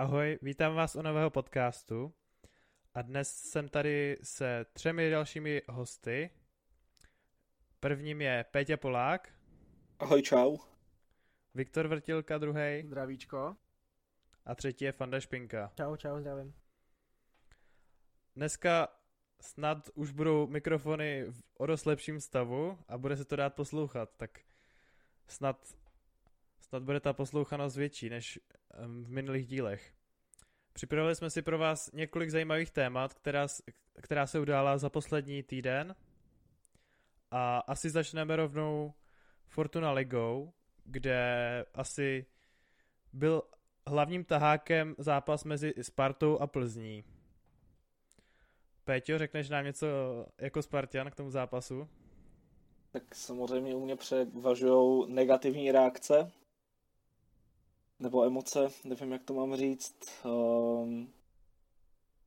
Ahoj, vítám vás u nového podcastu. A dnes jsem tady se třemi dalšími hosty. Prvním je Péťa Polák. Ahoj, čau. Viktor Vrtilka druhý. Zdravíčko. A třetí je Fanda Špinka. Čau, čau, zdravím. Dneska snad už budou mikrofony v o dost lepším stavu a bude se to dát poslouchat, tak snad, snad bude ta poslouchanost větší než v minulých dílech. Připravili jsme si pro vás několik zajímavých témat, která, která se udála za poslední týden. A asi začneme rovnou Fortuna Ligou, kde asi byl hlavním tahákem zápas mezi Spartou a Plzní. Péťo, řekneš nám něco jako Spartian k tomu zápasu? Tak samozřejmě u mě převažují negativní reakce, nebo emoce, nevím, jak to mám říct. Um,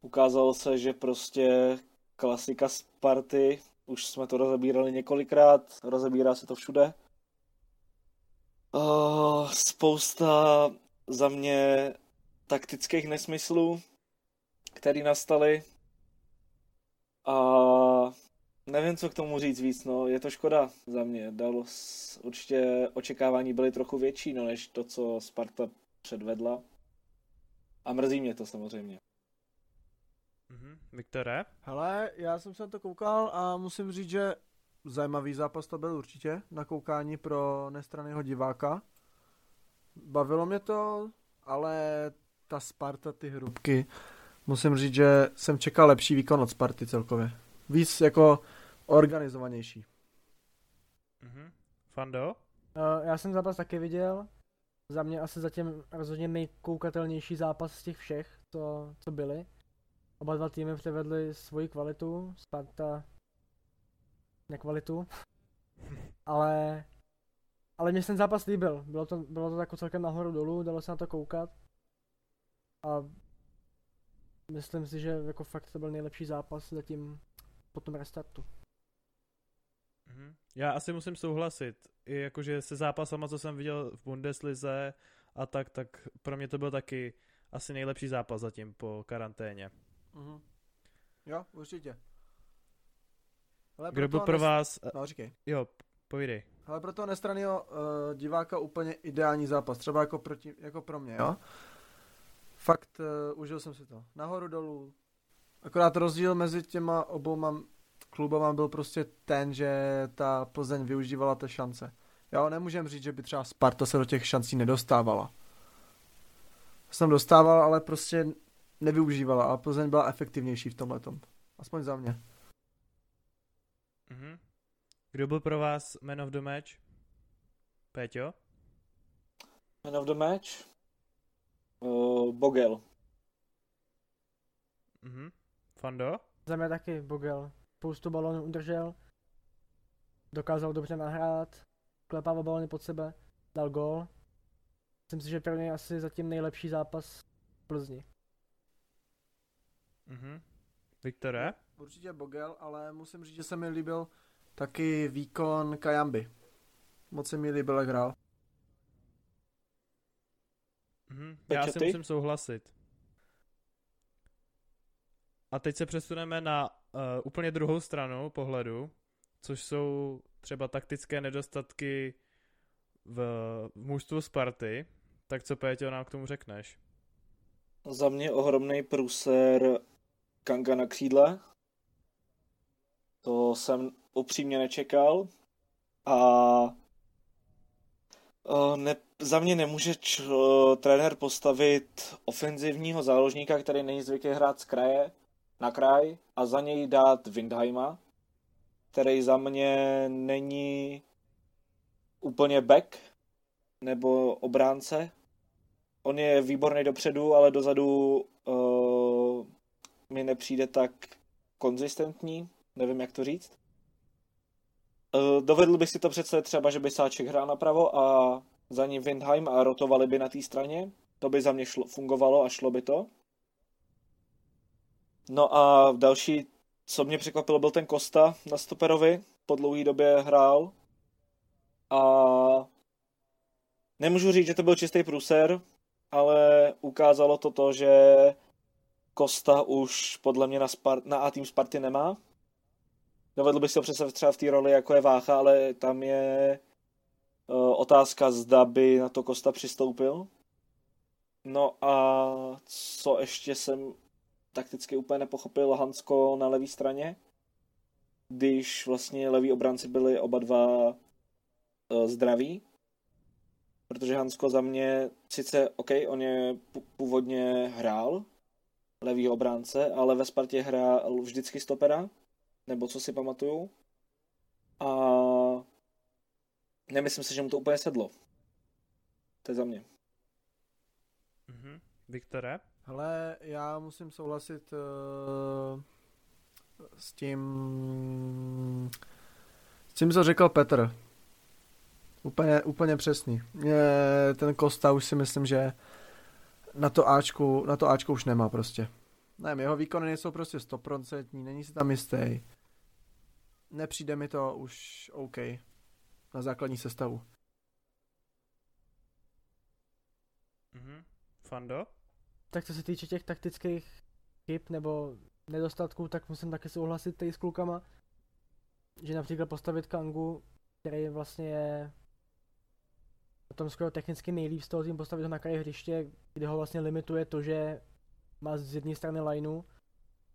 ukázalo se, že prostě klasika Sparty, už jsme to rozebírali několikrát, rozebírá se to všude. Uh, spousta za mě taktických nesmyslů, které nastaly. A nevím, co k tomu říct víc, no, je to škoda za mě. Dalo, určitě očekávání byly trochu větší, no, než to, co Sparta předvedla. A mrzí mě to samozřejmě. Mhm. Viktore? Hele, já jsem se na to koukal a musím říct, že zajímavý zápas to byl určitě na koukání pro nestraného diváka. Bavilo mě to, ale ta Sparta, ty hrubky, musím říct, že jsem čekal lepší výkon od Sparty celkově. Víc jako organizovanější. Mhm. Fando? Uh, já jsem zápas taky viděl. Za mě asi zatím rozhodně nejkoukatelnější zápas z těch všech, co, co byly. Oba dva týmy převedly svoji kvalitu, Sparta nekvalitu. ale ale mě se ten zápas líbil. Bylo to, bylo to jako celkem nahoru dolů, dalo se na to koukat. A myslím si, že jako fakt to byl nejlepší zápas zatím po tom restartu. Mhm. Já asi musím souhlasit. I jakože se zápasama, co jsem viděl v Bundeslize a tak, tak pro mě to byl taky asi nejlepší zápas zatím po karanténě. Mhm. Jo, určitě. Ale Kdo byl pro nes... vás... No, říkej. Jo, povídej. Ale pro toho nestraného uh, diváka úplně ideální zápas, třeba jako, proti, jako pro mě, jo? Fakt, uh, užil jsem si to. Nahoru dolů. Akorát rozdíl mezi těma obouma klubama byl prostě ten, že ta Plzeň využívala té šance. Jo, nemůžem říct, že by třeba Sparta se do těch šancí nedostávala. Jsem dostával, ale prostě nevyužívala a Plzeň byla efektivnější v tomhle. Aspoň za mě. Mhm. Kdo byl pro vás man of the match? Péťo? Man of the match? Uh, Bogel. Mhm. Fando? Za mě taky Bogel. Spoustu balonů udržel. Dokázal dobře nahrát. Klepával balony pod sebe. Dal gól. Myslím si, že pro něj asi zatím nejlepší zápas v Plzni. Mhm. Viktore? Určitě Bogel, ale musím říct, že se mi líbil taky výkon Kajamby. Moc se mi líbil, jak hrál. Mhm, já si musím souhlasit. A teď se přesuneme na uh, úplně druhou stranu pohledu, což jsou třeba taktické nedostatky v, v mužstvu Sparty. Tak co, Péťo, nám k tomu řekneš? Za mě ohromný průser Kanga na křídle. To jsem upřímně nečekal. A ne, za mě nemůže č, trenér postavit ofenzivního záložníka, který není zvyklý hrát z kraje na kraj a za něj dát Windheima, který za mě není úplně back nebo obránce. On je výborný dopředu, ale dozadu uh, mi nepřijde tak konzistentní, nevím jak to říct. Uh, dovedl bych si to představit třeba, že by Sáček hrál napravo a za ním Windheim a rotovali by na té straně. To by za mě šlo, fungovalo a šlo by to. No a další, co mě překvapilo, byl ten Kosta na stoperovi. Po dlouhé době hrál. A nemůžu říct, že to byl čistý průser. ale ukázalo to to, že Kosta už podle mě na, Spar- na A tým Sparty nemá. Dovedl bych si to představit třeba v té roli, jako je Vácha, ale tam je uh, otázka, zda by na to Kosta přistoupil. No a co ještě jsem takticky úplně nepochopil, Hansko na levé straně, když vlastně leví obranci byli oba dva uh, zdraví, protože Hansko za mě, sice OK, on je původně hrál levý obránce, ale ve Spartě hrál vždycky stopera, nebo co si pamatuju. A nemyslím si, že mu to úplně sedlo. To je za mě. Mhm. Viktore? Hele, já musím souhlasit uh, s tím, s tím, co řekl Petr. Úplně, úplně přesný. Mě, ten Kosta už si myslím, že na to Ačku, na to Ačku už nemá prostě. Ne, jeho výkony nejsou prostě stoprocentní, není si tam jistý. Nepřijde mi to už OK na základní sestavu. Mhm. Fando? Tak co se týče těch taktických chyb nebo nedostatků, tak musím taky souhlasit tady s klukama, že například postavit Kangu, který vlastně je o tom skoro technicky nejlíp z toho tým postavit ho na kraji hřiště, kde ho vlastně limituje to, že má z jedné strany lineu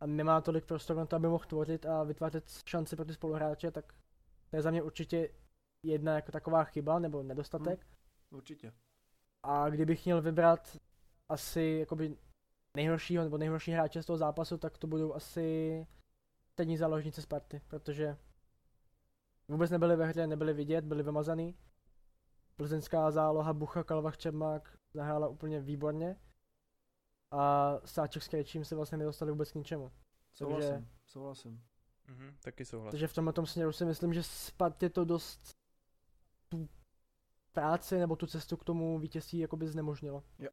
a nemá tolik prostoru na to, aby mohl tvořit a vytvářet šance pro ty spoluhráče, tak to je za mě určitě jedna jako taková chyba nebo nedostatek. Hmm, určitě. A kdybych měl vybrat asi jakoby nejhoršího nebo nejhorší hráče z toho zápasu, tak to budou asi střední záložnice Sparty, protože vůbec nebyli ve hře, nebyli vidět, byli vymazaný. Plzeňská záloha Bucha, Kalvach, Čermák zahrála úplně výborně. A Sáček s Krejčím se vlastně nedostali vůbec k ničemu. Souhlasím, takže, souhlasím. Mhm, taky souhlasím. Takže v tomhle tom směru si myslím, že Spartě to dost tu práci nebo tu cestu k tomu vítězství jakoby znemožnilo. Jo.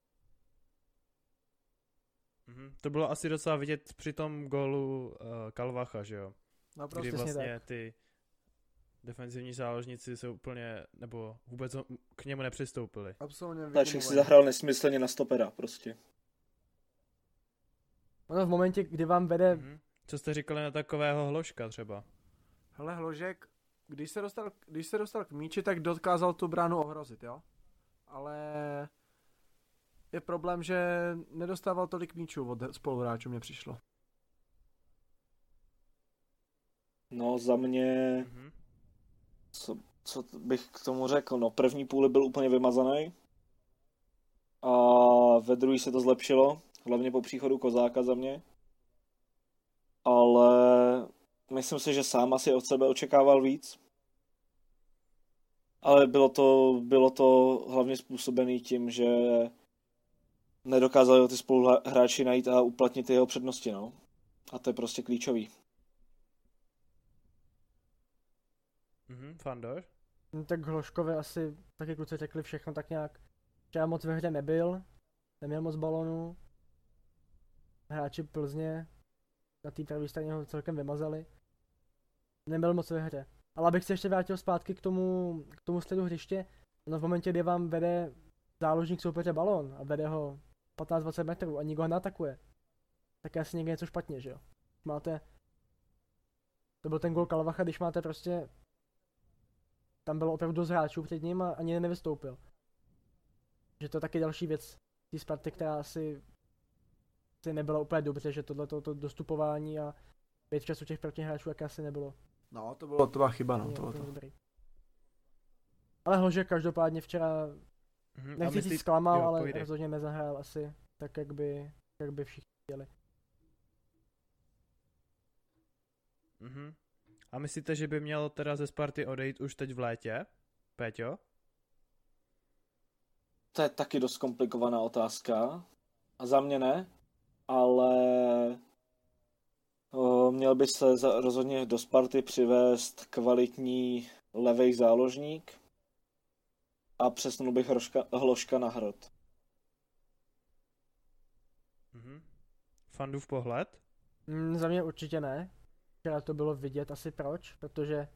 Mhm. To bylo asi docela vidět při tom gólu uh, Kalvacha, že jo? No, Kdy vlastně tak. ty defenzivní záložníci jsou úplně, nebo vůbec k němu nepřistoupili. Absolutně. Takže si zahrál nesmyslně na stopera prostě. Ono v momentě, kdy vám vede... Mm-hmm. Co jste říkali na takového hložka třeba? Hele, hložek, když se dostal, když se dostal k míči, tak dokázal tu bránu ohrozit, jo? Ale je problém, že nedostával tolik míčů od spoluhráčů, mě přišlo. No za mě, mm-hmm. co, co bych k tomu řekl, no první půl byl úplně vymazaný a ve druhý se to zlepšilo, hlavně po příchodu Kozáka za mě. Ale myslím si, že sám asi od sebe očekával víc. Ale bylo to, bylo to hlavně způsobené tím, že nedokázali ty spoluhráči najít a uplatnit jeho přednosti, no. A to je prostě klíčový. Mhm, Fandor? No, tak Hloškovi asi, tak jak kluci řekli všechno, tak nějak třeba moc ve hře nebyl, neměl moc balonů. Hráči Plzně na té pravé straně ho celkem vymazali. Nebyl moc ve hře. Ale abych se ještě vrátil zpátky k tomu, k tomu sledu hřiště, no v momentě, kdy vám vede záložník soupeře balon a vede ho 15-20 metrů a nikdo ho neatakuje, tak je asi někde něco špatně, že jo? Máte, to byl ten gol Kalvacha, když máte prostě, tam bylo opravdu dost hráčů před ním a ani nevystoupil. Že to je taky další věc té Sparty, která asi, asi nebyla úplně dobře, že tohle to dostupování a pět času těch protihráčů jak asi nebylo. No, to bylo, to byla chyba, no, to, to. Dobrý. Ale Hlože každopádně včera Mm-hmm. Nechci myslí... zklamal, jo, ale pojde. rozhodně nezahrál asi tak, jak by, jak by všichni chtěli. Mm-hmm. A myslíte, že by měl teda ze Sparty odejít už teď v létě? Péťo? To je taky dost komplikovaná otázka. A za mě ne, ale o, měl by se za, rozhodně do Sparty přivést kvalitní levej záložník, a přesunul bych hroška, hloška na hrot. Mhm. Fandův pohled? Mm, za mě určitě ne. Včera to bylo vidět asi proč, protože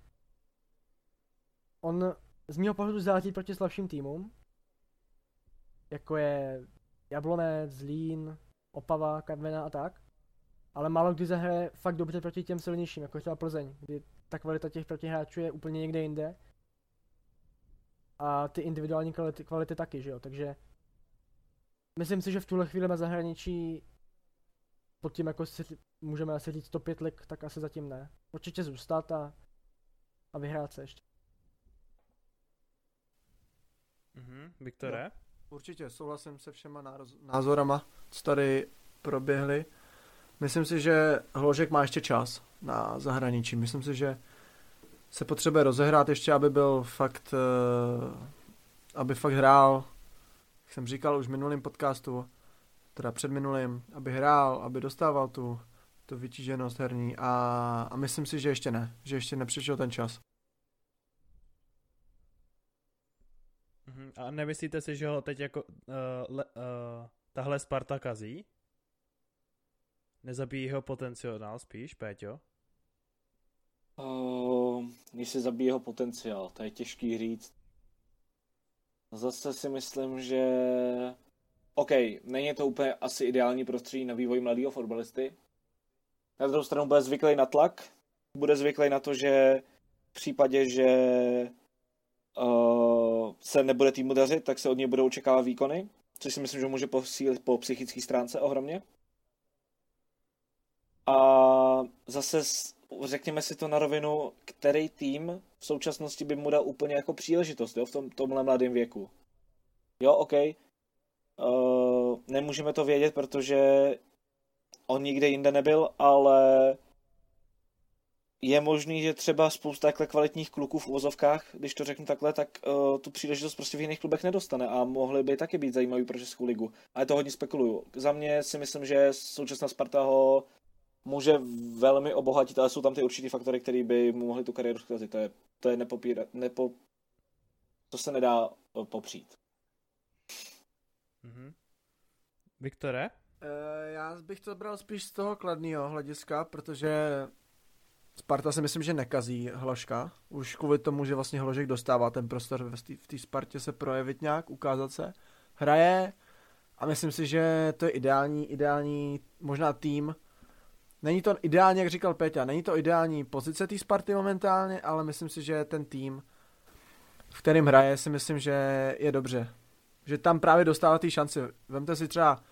on z mého pohledu září proti slabším týmům, jako je Jablonec, Zlín, Opava, Karvina a tak. Ale málo kdy zahraje fakt dobře proti těm silnějším, jako třeba Plzeň, kdy ta kvalita těch protihráčů je úplně někde jinde. A ty individuální kvality, kvality taky, že jo, takže myslím si, že v tuhle chvíli na zahraničí pod tím jako si můžeme asi říct top 5 lik, tak asi zatím ne. Určitě zůstat a, a vyhrát se ještě. Mhm, Viktore? No. Určitě, souhlasím se všema nároz- názorama, co tady proběhly. Myslím si, že Hložek má ještě čas na zahraničí. Myslím si, že se potřebuje rozehrát ještě, aby byl fakt, uh, aby fakt hrál, jak jsem říkal už v minulém podcastu, teda před minulým, aby hrál, aby dostával tu, tu vytíženost herní a, a myslím si, že ještě ne, že ještě nepřišel ten čas. Mhm, A nemyslíte si, že ho teď jako uh, le, uh, tahle Sparta kazí? Nezabíjí jeho potenciál spíš, Péťo? Uh, když se zabije jeho potenciál, to je těžký říct. Zase si myslím, že... OK, není to úplně asi ideální prostředí na vývoj mladého fotbalisty. Na druhou stranu bude zvyklý na tlak, bude zvyklý na to, že v případě, že uh, se nebude týmu dařit, tak se od něj budou očekávat výkony, což si myslím, že může posílit po psychické stránce ohromně. A zase řekněme si to na rovinu, který tým v současnosti by mu dal úplně jako příležitost jo, v tom, tomhle mladém věku. Jo, OK. Uh, nemůžeme to vědět, protože on nikde jinde nebyl, ale je možný, že třeba spousta takhle kvalitních kluků v uvozovkách, když to řeknu takhle, tak uh, tu příležitost prostě v jiných klubech nedostane a mohli by taky být zajímavý pro Českou ligu. Ale to hodně spekuluju. Za mě si myslím, že současná Sparta ho může velmi obohatit, ale jsou tam ty určitý faktory, které by mu mohly tu kariéru zkazit. To je, to je nepopírat, nepo, to se nedá uh, popřít. Mhm. Viktore? Uh, já bych to bral spíš z toho kladného hlediska, protože Sparta si myslím, že nekazí Hloška. Už kvůli tomu, že vlastně Hložek dostává ten prostor v té Spartě se projevit nějak, ukázat se. Hraje a myslím si, že to je ideální, ideální možná tým. Není to ideální, jak říkal Peťa, není to ideální pozice té Sparty momentálně, ale myslím si, že ten tým, v kterým hraje, si myslím, že je dobře. Že tam právě dostává ty šance. Vemte si třeba,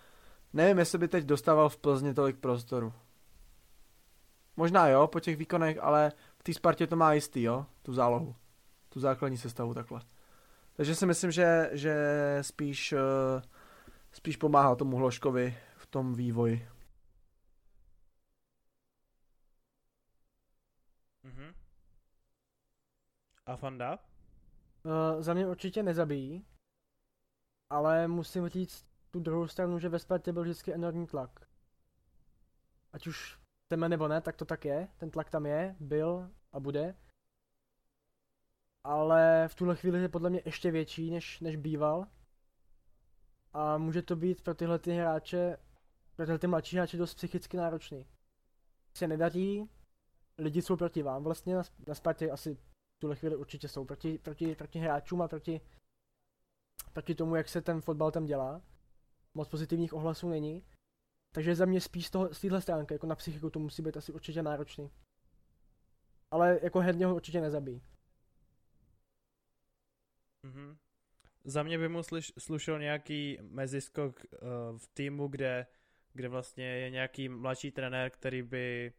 nevím, jestli by teď dostával v Plzni tolik prostoru. Možná jo, po těch výkonech, ale v té Spartě to má jistý, jo, tu zálohu. Tu základní sestavu takhle. Takže si myslím, že, že spíš, uh, spíš pomáhá tomu Hloškovi v tom vývoji. Mhm. A Fanda? Uh, za mě určitě nezabijí, ale musím říct tu druhou stranu, že ve Spartě byl vždycky enormní tlak. Ať už chceme nebo ne, tak to tak je. Ten tlak tam je, byl a bude. Ale v tuhle chvíli je podle mě ještě větší, než, než býval. A může to být pro tyhle ty hráče, pro tyhle ty mladší hráče dost psychicky náročný. Se nedaří, lidi jsou proti vám vlastně, na, na Spartě asi v tuhle chvíli určitě jsou proti, proti, proti hráčům a proti, proti tomu, jak se ten fotbal tam dělá. Moc pozitivních ohlasů není. Takže za mě spíš z, toho, z téhle stránky, jako na psychiku to musí být asi určitě náročný. Ale jako herně ho určitě nezabíjí. Mhm. Za mě by mu slyš, slušel nějaký meziskok uh, v týmu, kde, kde vlastně je nějaký mladší trenér, který by,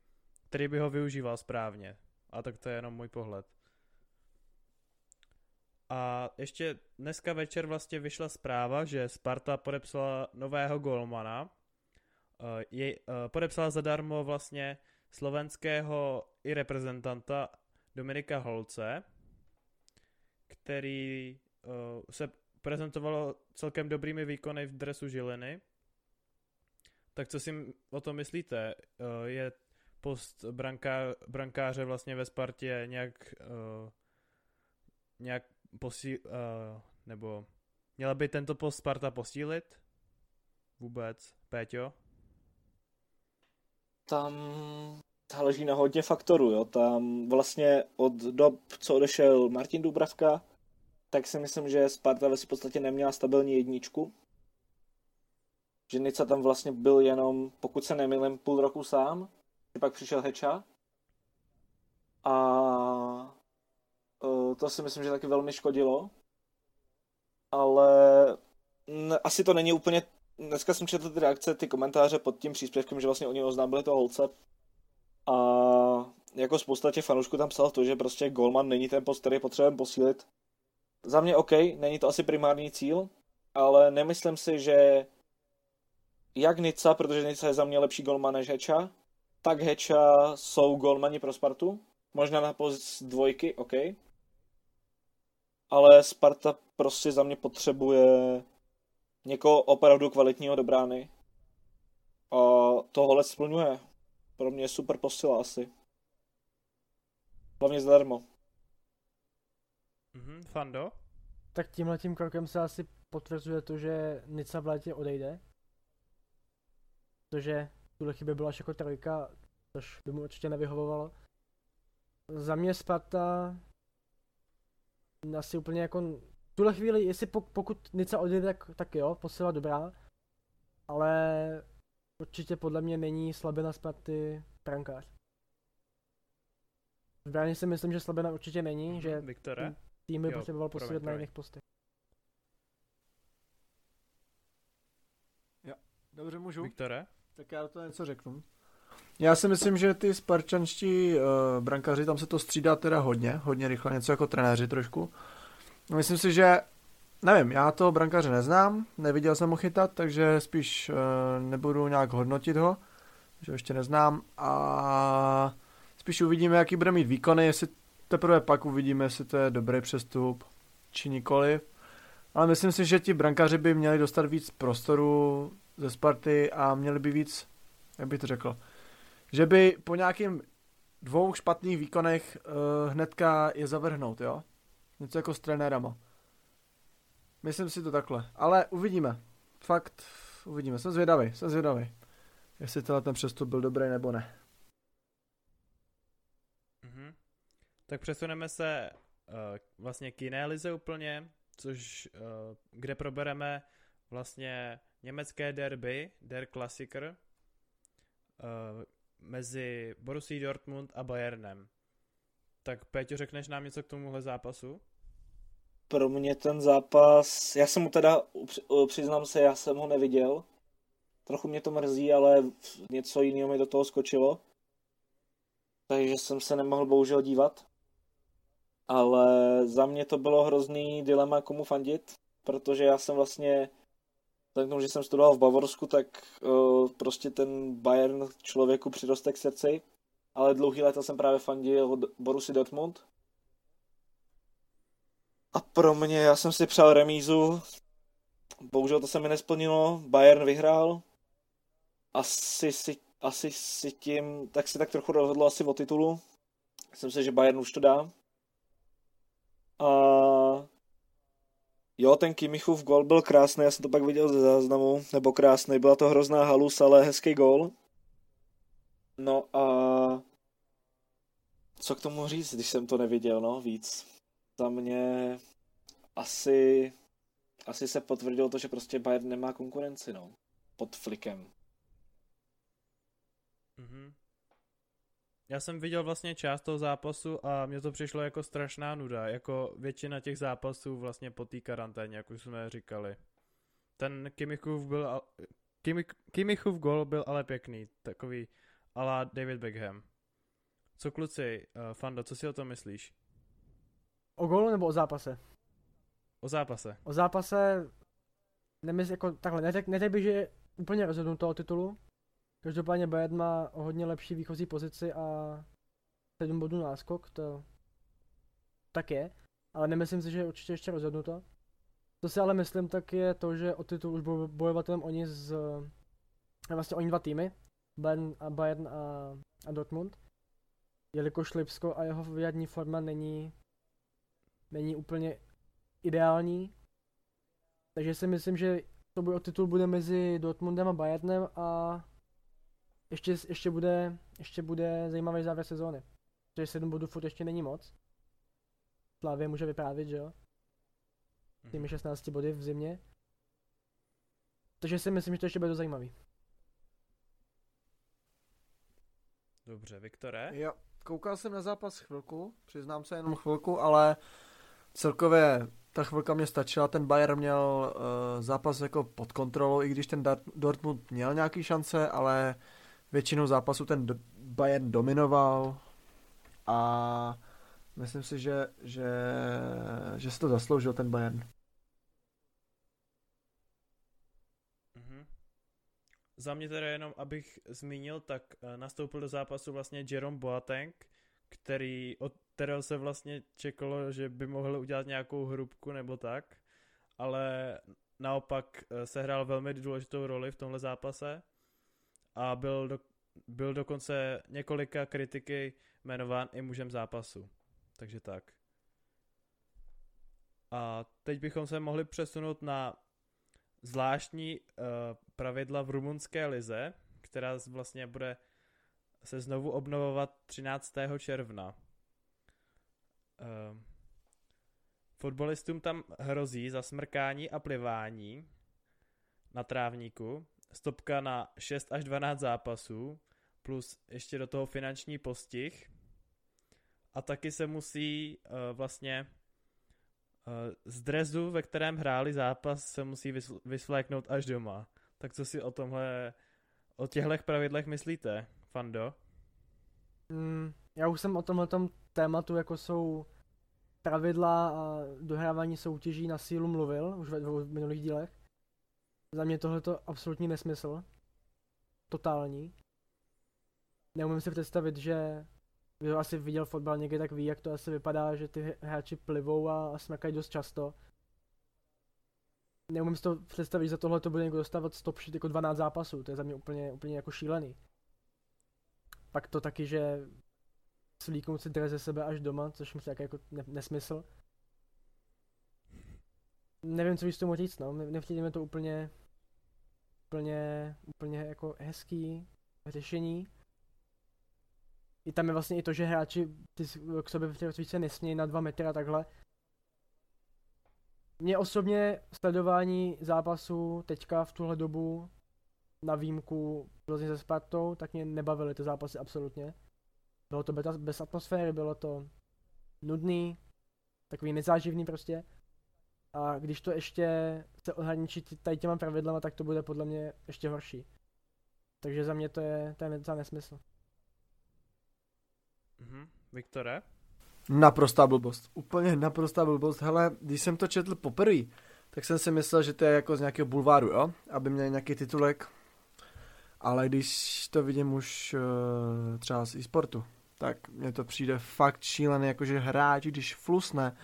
který by ho využíval správně. A tak to je jenom můj pohled. A ještě dneska večer vlastně vyšla zpráva, že Sparta podepsala nového golmana. Uh, je, uh, podepsala zadarmo vlastně slovenského i reprezentanta Dominika Holce, který uh, se prezentovalo celkem dobrými výkony v dresu Žiliny. Tak co si o tom myslíte? Je post branká, brankáře vlastně ve Spartě nějak uh, nějak posí, uh, nebo měla by tento post Sparta posílit? Vůbec, Péťo? Tam záleží na hodně faktorů, jo. Tam vlastně od dob, co odešel Martin Dubravka, tak si myslím, že Sparta ve v podstatě neměla stabilní jedničku. že Nica tam vlastně byl jenom, pokud se nemýlím, půl roku sám, pak přišel Heča. A uh, to si myslím, že taky velmi škodilo. Ale asi to není úplně... Dneska jsem četl ty reakce, ty komentáře pod tím příspěvkem, že vlastně oni oznámili toho holce. A jako spousta těch fanoušků tam psal to, že prostě Golman není ten post, který potřebujeme posílit. Za mě OK, není to asi primární cíl, ale nemyslím si, že jak Nica, protože Nica je za mě lepší golman než Heča, tak Heča jsou golmani pro Spartu. Možná na pozici dvojky, OK. Ale Sparta prostě za mě potřebuje někoho opravdu kvalitního do brány. A tohle splňuje. Pro mě je super posila asi. Hlavně zadarmo. Mhm, Fando? Tak tímhle tím krokem se asi potvrzuje to, že Nica v létě odejde. Protože tuhle chybě byla až jako trojka, což by mu určitě nevyhovovalo. Za mě Sparta asi úplně jako v tuhle chvíli, jestli pok- pokud Nica odejde, tak, tak jo, posila dobrá, ale určitě podle mě není slabina Sparty brankář. V bráně si myslím, že slabina určitě není, že Viktore? tým by potřeboval posílit na jiných postech. Dobře, můžu? Viktore? Tak já to něco řeknu. Já si myslím, že ty sparčanští uh, brankaři, tam se to střídá teda hodně, hodně rychle, něco jako trenéři trošku. Myslím si, že, nevím, já toho brankaře neznám, neviděl jsem ho chytat, takže spíš uh, nebudu nějak hodnotit ho, že ho ještě neznám a spíš uvidíme, jaký bude mít výkony, jestli teprve pak uvidíme, jestli to je dobrý přestup, či nikoliv. Ale myslím si, že ti brankaři by měli dostat víc prostoru ze Sparty a měli by víc, jak bych to řekl, že by po nějakým dvou špatných výkonech uh, hnedka je zavrhnout, jo? Něco jako s trenérama. Myslím si to takhle. Ale uvidíme. Fakt, uvidíme. Jsem zvědavý, jsem zvědavý. Jestli tenhle ten přestup byl dobrý nebo ne. Mhm. Tak přesuneme se uh, vlastně k jiné lize úplně, což uh, kde probereme vlastně německé derby, Der Klassiker, uh, mezi Borussí Dortmund a Bayernem. Tak Péťo, řekneš nám něco k tomuhle zápasu? Pro mě ten zápas, já jsem mu teda, upři- přiznám se, já jsem ho neviděl. Trochu mě to mrzí, ale něco jiného mi do toho skočilo. Takže jsem se nemohl bohužel dívat. Ale za mě to bylo hrozný dilema, komu fandit, protože já jsem vlastně, vzhledem k tomu, že jsem studoval v Bavorsku, tak uh, prostě ten Bayern člověku přiroste k srdci. Ale dlouhý léta jsem právě fandil od Borussia Dortmund. A pro mě, já jsem si přál remízu, bohužel to se mi nesplnilo, Bayern vyhrál, asi si, asi si tím, tak si tak trochu rozhodlo asi o titulu, myslím si, že Bayern už to dá. A jo, ten Kimichův gol byl krásný, já jsem to pak viděl ze záznamu, nebo krásný, byla to hrozná halus, ale hezký gol. No a co k tomu říct, když jsem to neviděl, no, víc za mě asi, asi se potvrdilo to, že prostě Bayern nemá konkurenci, no. Pod flikem. Mhm. Já jsem viděl vlastně část toho zápasu a mně to přišlo jako strašná nuda, jako většina těch zápasů vlastně po té karanténě, jak už jsme říkali. Ten Kimichův byl, al- Kimi, Kimichův gol byl ale pěkný, takový ala David Beckham. Co kluci, uh, Fando, co si o tom myslíš? O gólu nebo o zápase? O zápase. O zápase, nemysl, jako takhle, neřek, neřek bych, že je úplně rozhodnuto o titulu. Každopádně Bayern má hodně lepší výchozí pozici a 7 bodů náskok, to tak je. Ale nemyslím si, že je určitě ještě rozhodnuto. Co si ale myslím, tak je to, že o titul už budou bojovat jenom oni z... Vlastně oni dva týmy. Bayern a, Bayern a, a Dortmund. Jelikož Lipsko a jeho vyjadní forma není není úplně ideální. Takže si myslím, že to bude o titul bude mezi Dortmundem a Bayernem a ještě, ještě, bude, ještě bude zajímavý závěr sezóny. Protože 7 bodů furt ještě není moc. Slávě může vyprávět, že jo? Těmi 16 body v zimě. Takže si myslím, že to ještě bude zajímavý. Dobře, Viktore? Jo, koukal jsem na zápas chvilku, přiznám se jenom chvilku, ale celkově ta chvilka mě stačila, ten Bayern měl uh, zápas jako pod kontrolou, i když ten Dortmund měl nějaký šance, ale většinou zápasu ten Bayern dominoval a myslím si, že, že, že si to zasloužil ten Bayern. Mhm. Za mě teda jenom, abych zmínil, tak eh, nastoupil do zápasu vlastně Jerome Boateng, který, od kterého se vlastně čekalo, že by mohl udělat nějakou hrubku nebo tak, ale naopak eh, sehrál velmi důležitou roli v tomhle zápase a byl, do, byl dokonce několika kritiky jmenován i mužem zápasu. Takže tak. A teď bychom se mohli přesunout na zvláštní uh, pravidla v rumunské lize, která vlastně bude se znovu obnovovat 13. června. Uh, fotbalistům tam hrozí zasmrkání a plivání na trávníku, stopka na 6 až 12 zápasů, plus ještě do toho finanční postih. A taky se musí uh, vlastně uh, z drezu, ve kterém hráli zápas, se musí vysl- vysvléknout až doma. Tak co si o tomhle, o těchto pravidlech myslíte, Fando? Mm, já už jsem o tomhle tématu, jako jsou pravidla a dohrávání soutěží na sílu mluvil, už ve dvou minulých dílech. Za mě tohle to absolutní nesmysl. Totální. Neumím si představit, že kdo asi viděl fotbal někdy, tak ví, jak to asi vypadá, že ty hráči plivou a, a dost často. Neumím si to představit, že za tohle to bude někdo dostávat stop jako 12 zápasů, to je za mě úplně, úplně jako šílený. Pak to taky, že slíknout si dres ze sebe až doma, což mi jako ne- nesmysl. Nevím, co víš tomu říct, no. Nevtítíme to úplně, úplně, úplně jako hezký řešení. I tam je vlastně i to, že hráči ty k sobě více nesmějí na dva metry a takhle. Mě osobně sledování zápasu teďka v tuhle dobu na výjimku Plzeň se Spartou, tak mě nebavily ty zápasy absolutně. Bylo to bez atmosféry, bylo to nudný, takový nezáživný prostě. A když to ještě se ohraničí tady těma pravidlama, tak to bude podle mě ještě horší. Takže za mě to je, to je nesmysl. Mhm. Viktore? Naprostá blbost. Úplně naprostá blbost. Hele, když jsem to četl poprvé, tak jsem si myslel, že to je jako z nějakého bulváru, jo? Aby měl nějaký titulek. Ale když to vidím už uh, třeba z e-sportu, tak mně to přijde fakt šílený, jakože hráč, když flusne,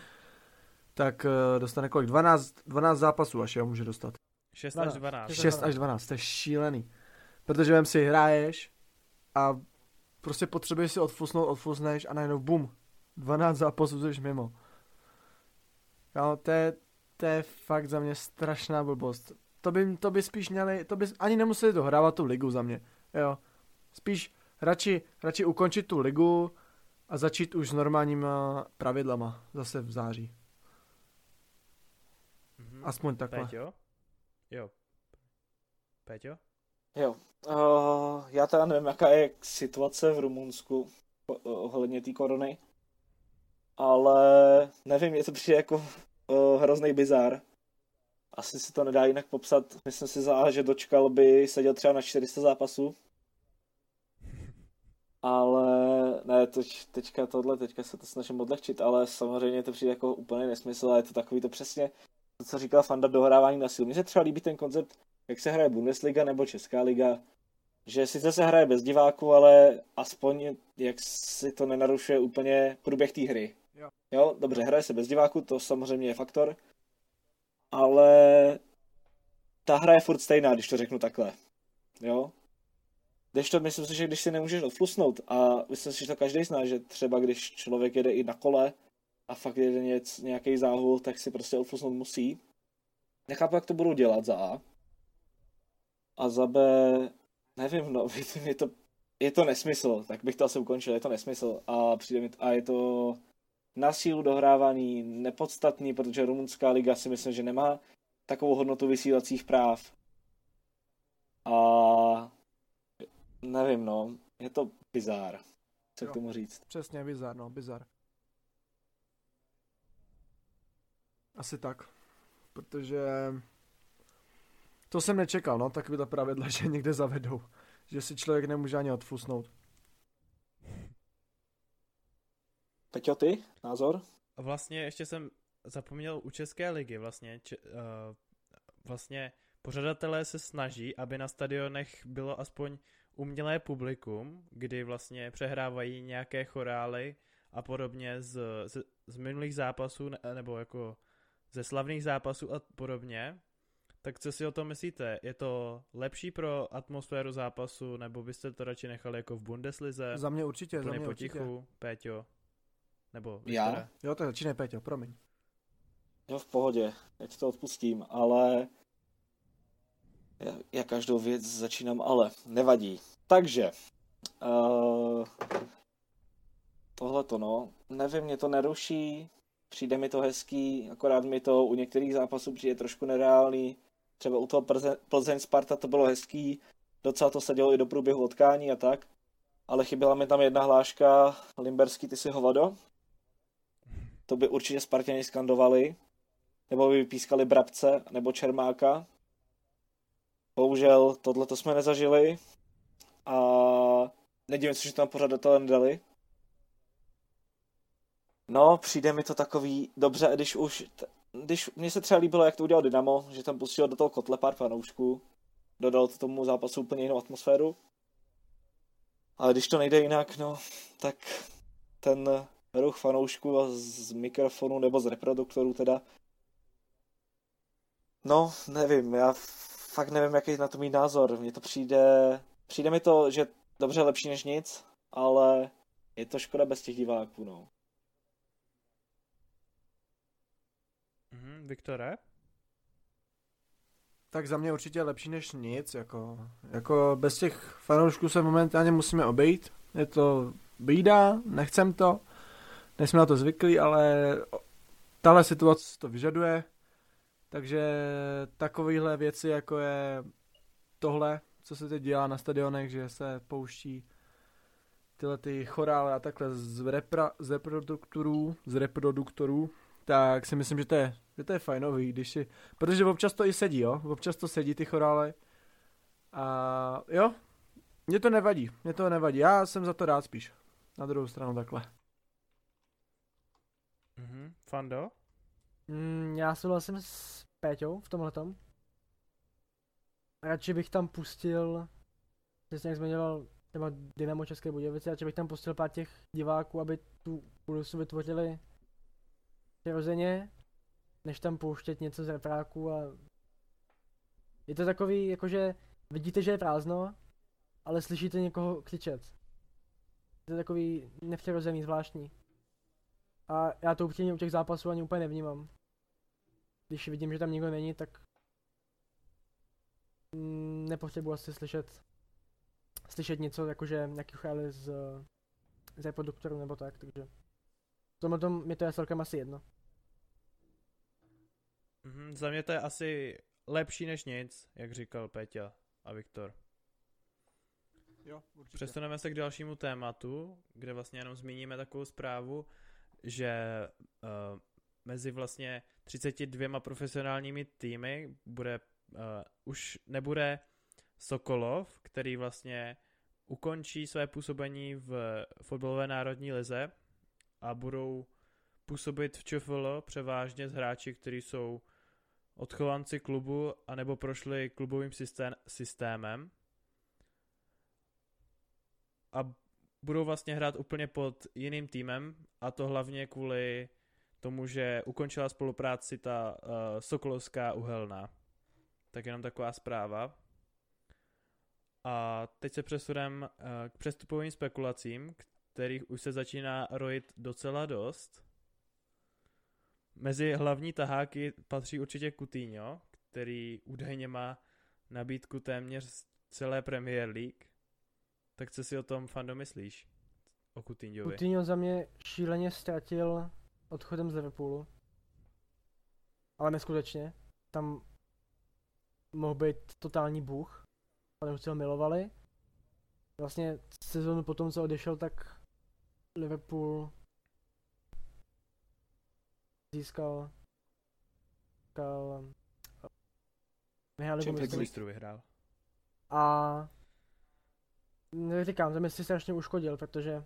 tak uh, dostane kolik? 12, 12 zápasů až jo, může dostat. 6 až 12. 6 až 12, to je šílený. Protože vem si, hraješ a prostě potřebuješ si odflusnout, odflusneš a najednou bum, 12 zápasů jsi mimo. Jo, to je, to je fakt za mě strašná blbost. To by, to by spíš měli, to by ani nemuseli dohrávat tu ligu za mě, jo. Spíš radši, radši ukončit tu ligu a začít už s normálníma pravidlama zase v září. Aspoň takhle. Péťo? Jo. Péťo? Jo. Uh, já teda nevím, jaká je situace v Rumunsku ohledně té korony, ale nevím, je to přijde jako uh, hrozný bizár. Asi se to nedá jinak popsat. Myslím si za že dočkal by seděl třeba na 400 zápasů. Ale ne, teď, teďka tohle, teďka se to snažím odlehčit, ale samozřejmě to přijde jako úplně nesmysl a je to takový to přesně, to, co říkal Fanda, dohrávání na sílu. Mně se třeba líbí ten koncept, jak se hraje Bundesliga nebo Česká liga, že sice se hraje bez diváků, ale aspoň jak si to nenarušuje úplně průběh té hry. Jo. jo, dobře, hraje se bez diváků, to samozřejmě je faktor, ale ta hra je furt stejná, když to řeknu takhle. Jo? Když to myslím si, že když si nemůžeš odflusnout a myslím si, že to každý zná, že třeba když člověk jede i na kole a fakt jede něc, nějaký záhul, tak si prostě odflusnout musí. Nechápu, jak to budou dělat za A. A za B, nevím, no, je to, je to nesmysl, tak bych to asi ukončil, je to nesmysl a přijde mi, a je to na sílu dohrávaný, nepodstatný, protože rumunská liga si myslím, že nemá takovou hodnotu vysílacích práv. A nevím, no, je to bizár, co Jo. k tomu říct. Přesně, bizar, no, bizar. Asi tak. Protože to jsem nečekal, no, takový ta pravidla, že někde zavedou. Že si člověk nemůže ani odfusnout. Peťo, ty? Názor? Vlastně ještě jsem zapomněl u České ligy vlastně, če, uh, vlastně pořadatelé se snaží, aby na stadionech bylo aspoň umělé publikum, kdy vlastně přehrávají nějaké chorály a podobně z, z, z minulých zápasů, ne- nebo jako ze slavných zápasů a podobně. Tak co si o tom myslíte? Je to lepší pro atmosféru zápasu, nebo byste to radši nechali jako v Bundeslize? Za mě určitě, za mě určitě. potichu, Péťo? Nebo Já? Jo, to začínej, Peťo, promiň. Jo, v pohodě, já ti to odpustím, ale já, já každou věc začínám, ale nevadí. Takže, uh, tohle to no, nevím, mě to neruší, přijde mi to hezký, akorát mi to u některých zápasů přijde trošku nereálný. Třeba u toho Plze- Plzeň Sparta to bylo hezký, docela to se dělo i do průběhu otkání a tak. Ale chyběla mi tam jedna hláška, Limberský, ty si hovado. To by určitě Spartěni skandovali nebo by pískali Brabce nebo Čermáka. Bohužel tohle to jsme nezažili a nedivím se, že tam pořadatelé nedali. No, přijde mi to takový dobře, když už, když mně se třeba líbilo, jak to udělal Dynamo, že tam pustil do toho kotle pár fanoušků, dodal to tomu zápasu úplně jinou atmosféru. Ale když to nejde jinak, no, tak ten ruch fanoušků z mikrofonu nebo z reproduktorů teda No, nevím, já fakt nevím, jaký na to mít názor. Mně to přijde, přijde mi to, že dobře lepší než nic, ale je to škoda bez těch diváků, no. Mhm, Viktore? Tak za mě určitě lepší než nic, jako, jako bez těch fanoušků se momentálně musíme obejít. Je to bída, nechcem to, nejsme na to zvyklí, ale tahle situace to vyžaduje, takže takovéhle věci, jako je tohle, co se teď dělá na stadionech, že se pouští tyhle ty chorály a takhle z, repra, z reproduktorů, z reproduktorů, tak si myslím, že to je, že to je fajnový, když si, protože občas to i sedí, jo, občas to sedí ty chorály a jo, mě to nevadí, mě to nevadí, já jsem za to rád spíš, na druhou stranu takhle. Mhm. Fando? Mm, já souhlasím s Péťou v tomhletom. Radši bych tam pustil, přesně jak zmiňoval třeba Dynamo České Budějovice, radši bych tam pustil pár těch diváků, aby tu půlsu vytvořili přirozeně, než tam pouštět něco z repráku a je to takový, jakože vidíte, že je prázdno, ale slyšíte někoho křičet. Je to takový nepřirozený, zvláštní. A já to upřímně u těch zápasů ani úplně nevnímám. Když vidím, že tam nikdo není, tak mm, nepotřebuji asi slyšet slyšet něco, jakože nějaký chvály z, z reproduktoru nebo tak, takže v tomhle tom mi to je celkem asi jedno. Mhm. Za mě to je asi lepší než nic, jak říkal Péťa a Viktor. Jo, určitě. Přesuneme se k dalšímu tématu, kde vlastně jenom zmíníme takovou zprávu, že uh, mezi vlastně 32 profesionálními týmy bude, uh, už nebude Sokolov, který vlastně ukončí své působení v fotbalové národní lize a budou působit v ČFL převážně z hráči, kteří jsou odchovanci klubu anebo prošli klubovým systém, systémem a budou vlastně hrát úplně pod jiným týmem a to hlavně kvůli tomu, že ukončila spolupráci ta uh, Sokolovská uhelná. Tak jenom taková zpráva. A teď se přesuneme uh, k přestupovým spekulacím, kterých už se začíná rojit docela dost. Mezi hlavní taháky patří určitě Coutinho, který údajně má nabídku téměř celé Premier League. Tak co si o tom fando myslíš? O Coutinhovi. Coutinho za mě šíleně ztratil odchodem z Liverpoolu. Ale neskutečně. Tam mohl být totální bůh. fanoušci ho milovali. Vlastně sezónu potom, co odešel, tak Liverpool získal, získal vyhrál Champions mistrů. Vyhrál. A říkám, to mi si strašně uškodil, protože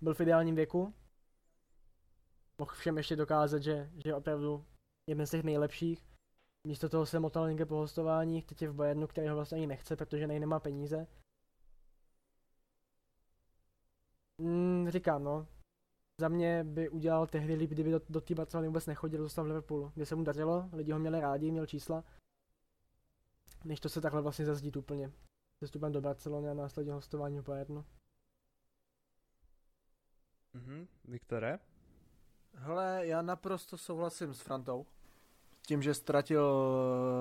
byl v ideálním věku. Mohl všem ještě dokázat, že, že je opravdu jeden z těch nejlepších. Místo toho se motal někde po hostování, teď je v Bayernu, který ho vlastně ani nechce, protože nej nemá peníze. Mm, říkám, no. Za mě by udělal tehdy líp, kdyby do, do té Barcelony vůbec nechodil, zůstal v Liverpoolu, kde se mu dařilo, lidi ho měli rádi, měl čísla. Než to se takhle vlastně zazdít úplně. Sestupem do Barcelony a následně hostování v Bayernu. Mhm, Viktore? Hele, já naprosto souhlasím s Frantou. Tím, že ztratil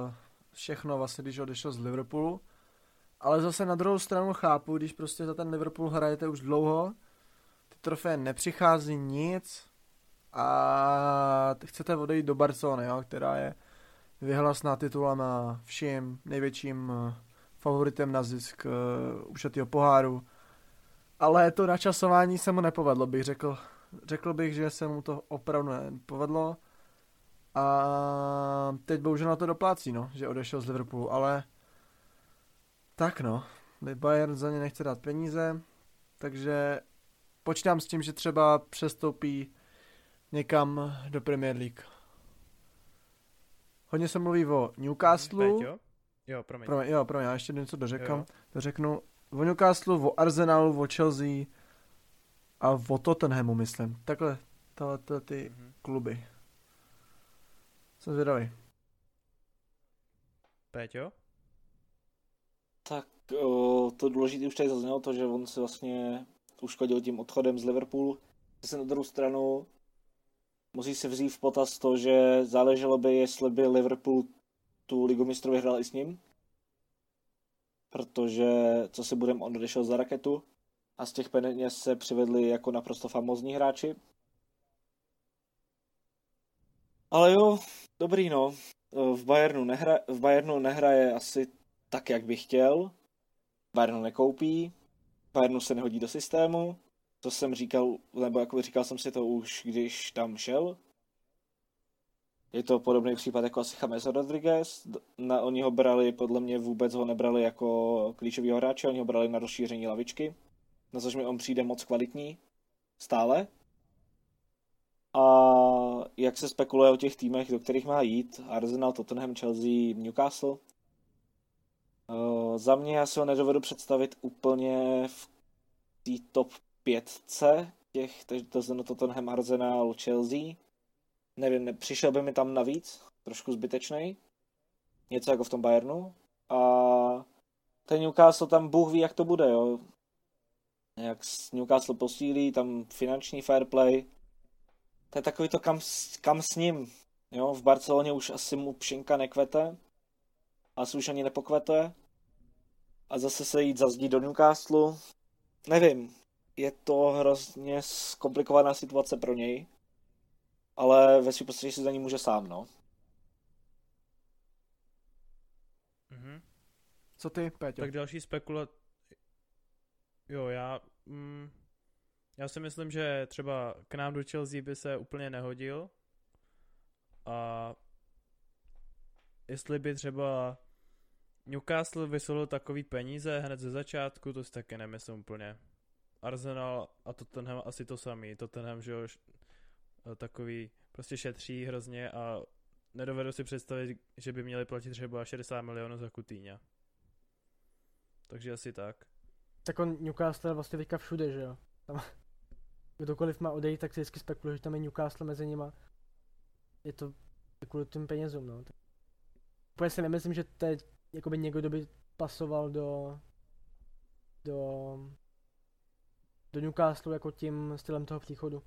eh, všechno vlastně, když odešel z Liverpoolu. Ale zase na druhou stranu chápu, když prostě za ten Liverpool hrajete už dlouho, trofeje nepřichází nic a chcete odejít do Barcelony, jo, která je vyhlasná titulama vším největším eh, favoritem na zisk uh, poháru. Ale to načasování se mu nepovedlo, bych řekl. Řekl bych, že se mu to opravdu nepovedlo. A teď bohužel na to doplácí, no, že odešel z Liverpoolu, ale tak no, Bayern za ně nechce dát peníze, takže počítám s tím, že třeba přestoupí někam do Premier League. Hodně se mluví o Newcastle. Jo, promiň. Promiň, jo, promiň, já ještě něco dořekám. Jo. Dořeknu o Newcastle, o Arsenalu, o Chelsea a o Tottenhamu, myslím. Takhle, tohle to ty Mhm. kluby. Jsem zvědavý. Péťo? Tak o, to důležité už tady zaznělo, to, že on se vlastně uškodil tím odchodem z Liverpoolu. Zase na druhou stranu musí se vzít v potaz to, že záleželo by, jestli by Liverpool tu ligu mistrů vyhrál i s ním. Protože, co si budeme, on odešel za raketu a z těch peněz se přivedli jako naprosto famózní hráči. Ale jo, dobrý no. V Bayernu, nehra, v Bayernu nehraje asi tak, jak by chtěl. Bayernu nekoupí, Bayernu se nehodí do systému, to jsem říkal, nebo jako říkal jsem si to už, když tam šel. Je to podobný případ jako asi James Rodriguez. Na, oni ho brali, podle mě vůbec ho nebrali jako klíčovýho hráče, oni ho brali na rozšíření lavičky, na což mi on přijde moc kvalitní. Stále. A jak se spekuluje o těch týmech, do kterých má jít, Arsenal, Tottenham, Chelsea, Newcastle, Uh, za mě já si ho nedovedu představit úplně v té top pětce těch, takže to znamená Tottenham, Arsenal, Chelsea. Nevím, ne, přišel by mi tam navíc, trošku zbytečný. Něco jako v tom Bayernu. A ten Newcastle tam Bůh ví, jak to bude, jo. Jak Newcastle posílí, tam finanční fair play. To je takový to kam, kam s ním. Jo, v Barceloně už asi mu pšenka nekvete asi už ani nepokvete. A zase se jít zazdít do Newcastle. Nevím, je to hrozně komplikovaná situace pro něj. Ale ve svým podstatě si za ní může sám, no. Mhm. Co ty, Péťo? Tak další spekulace. Jo, já... Mm, já si myslím, že třeba k nám do Chelsea by se úplně nehodil. A jestli by třeba Newcastle vysolil takový peníze hned ze začátku, to si taky nemyslím úplně. Arsenal a Tottenham asi to samý. Tottenham, že jo, š- takový prostě šetří hrozně a nedovedu si představit, že by měli platit třeba 60 milionů za Coutinho. Takže asi tak. Tak on Newcastle vlastně teďka všude, že jo. Tam, kdokoliv má odejít, tak si vždycky spekuluje, že tam je Newcastle mezi nima. Je to kvůli těm penězům, no. Úplně si nemyslím, že teď jakoby někdo, kdo by pasoval do do do Newcastle jako tím stylem toho příchodu.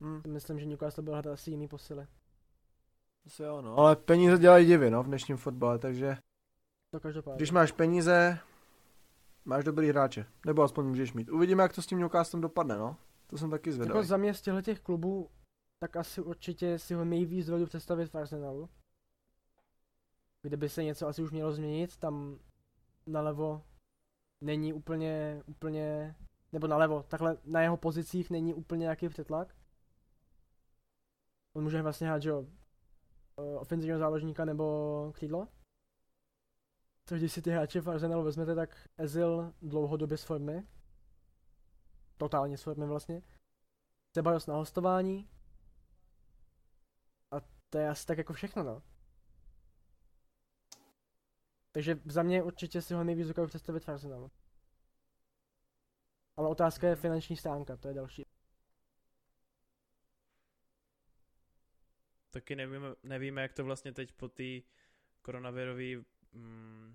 Hm, Myslím, že Newcastle byl hledat asi jiný posily. asi jo, no. Ale peníze dělají divy, no, v dnešním fotbale, takže To každopádně. když máš peníze, máš dobrý hráče. Nebo aspoň můžeš mít. Uvidíme, jak to s tím Newcastlem dopadne, no. To jsem taky jako zvědavý. za mě z těchto těch klubů, tak asi určitě si ho nejvíc dovedu představit v Arsenalu. Kde by se něco asi už mělo změnit, tam nalevo není úplně, úplně, nebo nalevo, takhle na jeho pozicích není úplně nějaký přetlak. On může vlastně hrát, že jo, eh, ofenzivního záložníka nebo křídlo. Což když si ty hráče v Arsenalu vezmete, tak Ezil dlouhodobě s formy. Totálně s formy vlastně. Cebaros na hostování. A to je asi tak jako všechno, no. Takže za mě určitě si ho nejvíc dokážu představit v Arsenalu. Ale otázka je finanční stránka, to je další. Taky nevíme, nevíme, jak to vlastně teď po té koronavirové mm,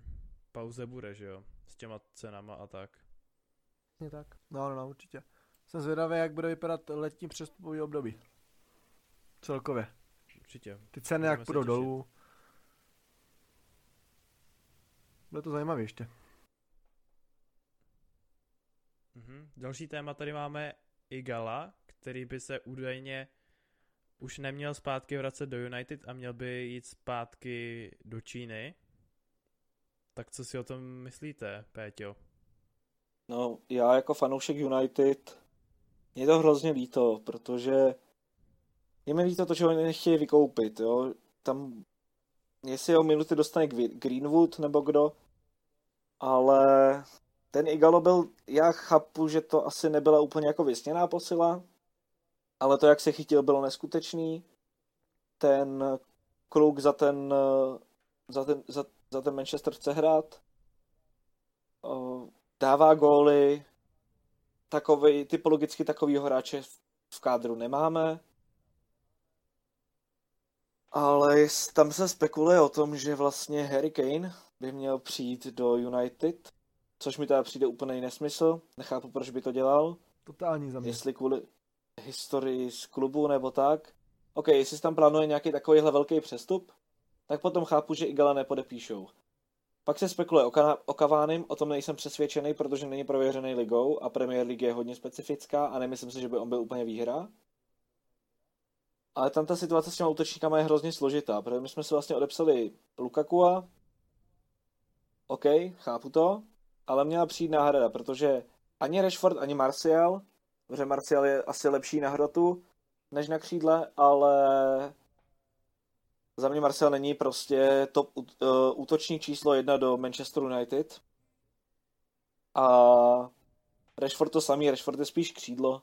pauze bude, že jo? S těma cenama a tak. Přesně tak. No, no, no, určitě. Jsem zvědavý, jak bude vypadat letní přestupový období. Celkově. Určitě. Ty ceny Budeme jak půjdou těšit. dolů. Bude to zajímavé ještě. Mhm. Další téma tady máme Igala, který by se údajně už neměl zpátky vracet do United a měl by jít zpátky do Číny. Tak co si o tom myslíte, Péťo? No, já jako fanoušek United, mě to hrozně líto, protože je mi líto to, že oni nechtějí vykoupit, jo. Tam, jestli o minuty dostane Greenwood nebo kdo, ale ten Igalo byl, já chápu, že to asi nebyla úplně jako vysněná posila, ale to, jak se chytil, bylo neskutečný. Ten kluk za ten, za ten, za, za ten Manchester chce hrát. O, dává góly, takovej, typologicky takovýho hráče v, kádru nemáme. Ale tam se spekuluje o tom, že vlastně Harry Kane by měl přijít do United, což mi teda přijde úplný nesmysl. Nechápu, proč by to dělal. Totální za mě. Jestli kvůli historii z klubu nebo tak. OK, jestli tam plánuje nějaký takovýhle velký přestup, tak potom chápu, že Igala nepodepíšou. Pak se spekuluje o, Kana- o Kavánem, o tom nejsem přesvědčený, protože není prověřený ligou a Premier League je hodně specifická a nemyslím si, že by on byl úplně výhra. Ale tam ta situace s těma útočníkama je hrozně složitá, protože my jsme si vlastně odepsali Lukakua. OK, chápu to, ale měla přijít náhrada, protože ani Rashford, ani Martial, protože Martial je asi lepší na hrotu než na křídle, ale za mě Martial není prostě top eh, útočník číslo jedna do Manchester United. A Rashford to samý, Rashford je spíš křídlo.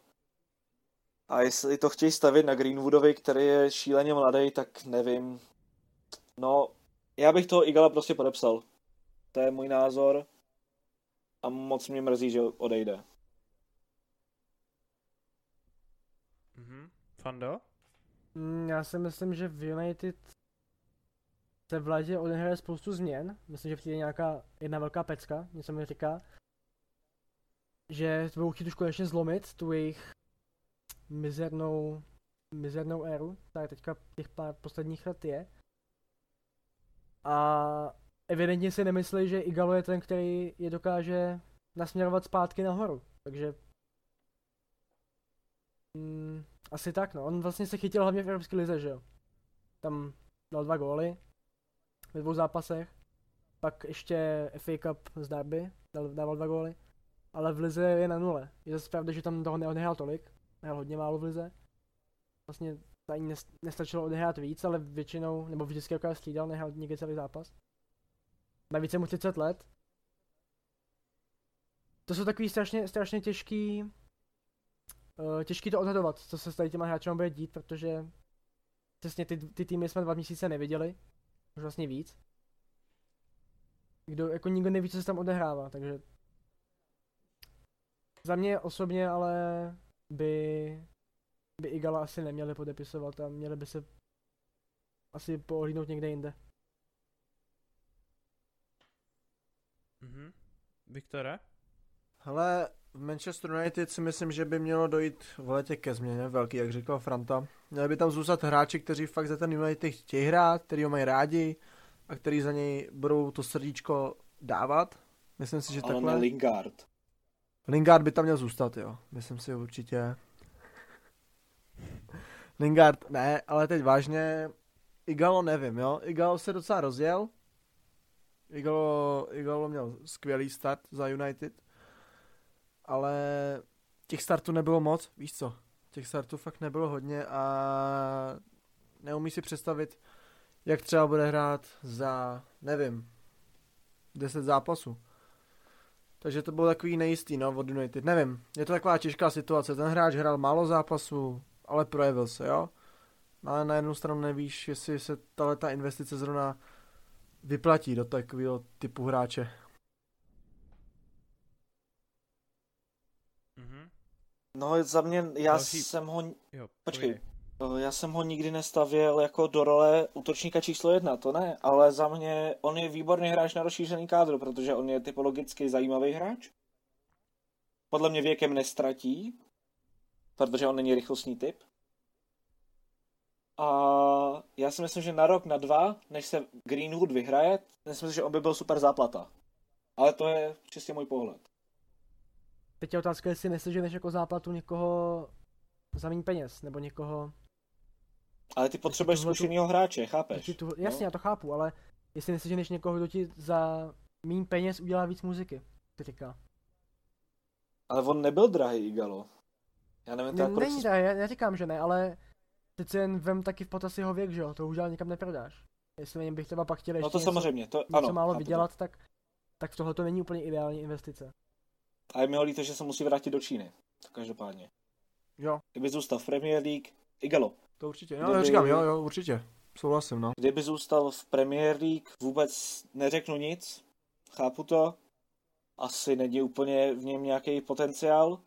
A jestli to chtějí stavit na Greenwoodovi, který je šíleně mladý, tak nevím. No, já bych toho Igala prostě podepsal. To je můj názor. A moc mě mrzí, že odejde. Mhm. Fando? Mm, Já si myslím, že v United se v ledě odehraje spoustu změn. Myslím, že přijde nějaká jedna velká pecka, něco mi říká. Že budou chtít už konečně zlomit tu jejich mizernou, mizernou éru, která teďka těch pár posledních let je. A evidentně si nemyslí, že Igalo je ten, který je dokáže nasměrovat zpátky nahoru. Takže mm, asi tak, no. On vlastně se chytil hlavně v Evropské lize, že jo. Tam dal dva góly ve dvou zápasech. Pak ještě FA Cup z Derby dal, dával dva góly. Ale v lize je na nule. Je zase pravda, že tam toho ne- nehrál tolik. Hrál hodně málo v lize. Vlastně ani nes- nestačilo odehrát víc, ale většinou, nebo vždycky jaká střídal, nehrál nikdy celý zápas. Navíc je mu 30 let. To jsou takový strašně, strašně těžký, uh, těžký to odhadovat, co se s tady těma hráčema bude dít, protože přesně ty, ty týmy jsme dva měsíce neviděli, už vlastně víc. Kdo, jako nikdo neví, co se tam odehrává, takže za mě osobně ale by, by Igala asi neměli podepisovat a měli by se asi pohlídnout někde jinde. Mhm. Viktore? Hele, v Manchester United si myslím, že by mělo dojít v letě ke změně velký, jak říkal Franta. Měli by tam zůstat hráči, kteří fakt za ten United chtějí hrát, který ho mají rádi a který za něj budou to srdíčko dávat. Myslím si, že Ale takhle. ne Lingard. Lingard by tam měl zůstat, jo. Myslím si určitě. Lingard, ne, ale teď vážně, Igalo nevím, jo. Igalo se docela rozjel. Igalo, Igalo měl skvělý start za United, ale těch startů nebylo moc, víš co? Těch startů fakt nebylo hodně a neumí si představit, jak třeba bude hrát za, nevím, 10 zápasů. Takže to bylo takový nejistý, no, od United. Nevím, je to taková těžká situace. Ten hráč hrál málo zápasů, ale projevil se, jo. Ale na jednu stranu nevíš, jestli se tahle ta investice zrovna vyplatí do takového typu hráče. Mhm. No za mě, já Další- jsem ho, Jo, Počkej. eh, já jsem ho nikdy nestavěl jako do role útočníka číslo jedna, to ne, ale za mě on je výborný hráč na rozšířený kádr, protože on je typologicky zajímavý hráč. Podle mě věkem nestratí, protože on není rychlostní typ. A já si myslím, že na rok, na dva, než se Greenwood vyhraje, myslím si, že on by byl super záplata. Ale to je čistě můj pohled. Teď je otázka, jestli neseženeš jako záplatu někoho za méně peněz, nebo někoho... Ale ty potřebuješ zkušenýho hráče, chápeš? Tu, jasně, No. já to chápu, ale jestli neseženeš někoho, kdo ti za méně peněz udělá víc muziky, to říká. Ale on nebyl drahý, Igalo. Já nevím, Ne, tak proč... není to, já neříkám, že ne, ale přece jen vem taky v potaz jeho věk, že jo, to už dál nikam neprodáš. Jestli na něm bych třeba pak chtěl ještě No to něco, samozřejmě, to něco ano. málo chápu to. vydělat, tak, tak tohle to není úplně ideální investice. A je mi ho líto, že se musí vrátit do Číny. To každopádně. Jo, Kdyby zůstal v Premier League, Igalo. to určitě. Jo, Kdyby- já říkám, jo, jo, určitě. Souhlasím, no. Kdyby zůstal v Premier League, vůbec neřeknu nic. Chápu to. Asi není úplně v něm nějaký potenciál.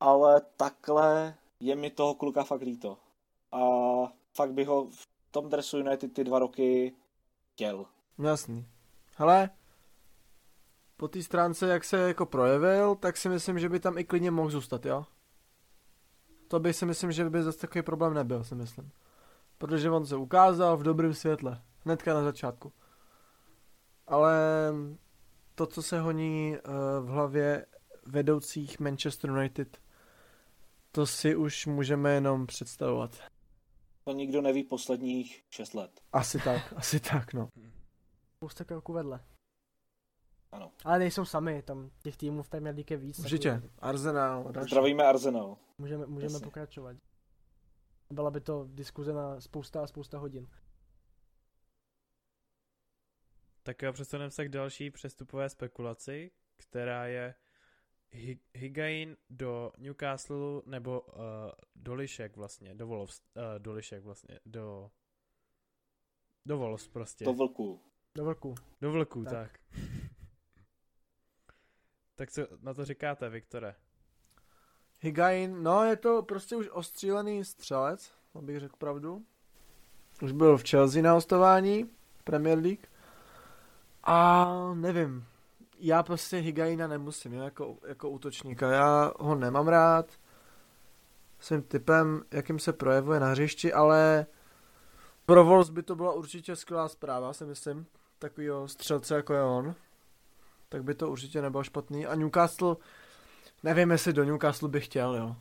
Ale takhle je mi toho kluka fakt líto. A fakt bych ho v tom dresu United ty dva roky chtěl. Jasný. Hele, po té stránce, jak se jako projevil, tak si myslím, že by tam i klidně mohl zůstat, jo? To by si myslím, že by zase takový problém nebyl, si myslím. Protože on se ukázal v dobrém světle, hnedka na začátku. Ale to, co se honí eh, v hlavě vedoucích Manchester United, to si už můžeme jenom představovat. To nikdo neví posledních 6 let. Asi tak, asi tak, no. Spousta kroků vedle. Ano. Ale nejsou sami, tam těch týmů v Premier League je víc. Určitě. Arsenal. Zdravíme Arsenal. Můžeme, můžeme Jasně. pokračovat. Byla by to diskuze na spousta a spousta hodin. Tak jo, přesuneme se k další přestupové spekulaci, která je Hi- Higuain do Newcastle nebo uh, do Lišek vlastně, do Wolves, uh, do Lišek vlastně, do do Wolves prostě, To vlku. Do vlku. do Vlků, tak. tak. tak co na to říkáte, Viktore? Higain, no je to prostě už ostřílený střelec, abych řekl pravdu. Už byl v Chelsea na hostování, Premier League. A nevím, já prostě Higaina nemusím, jo, jako, jako útočníka. Já ho nemám rád, svým typem, jakým se projevuje na hřišti, ale pro Wolves by to byla určitě skvělá zpráva, si myslím. Takovýho střelce jako je on. Tak by to určitě nebylo špatný. A Newcastle, nevím, jestli do Newcastle bych chtěl, jo.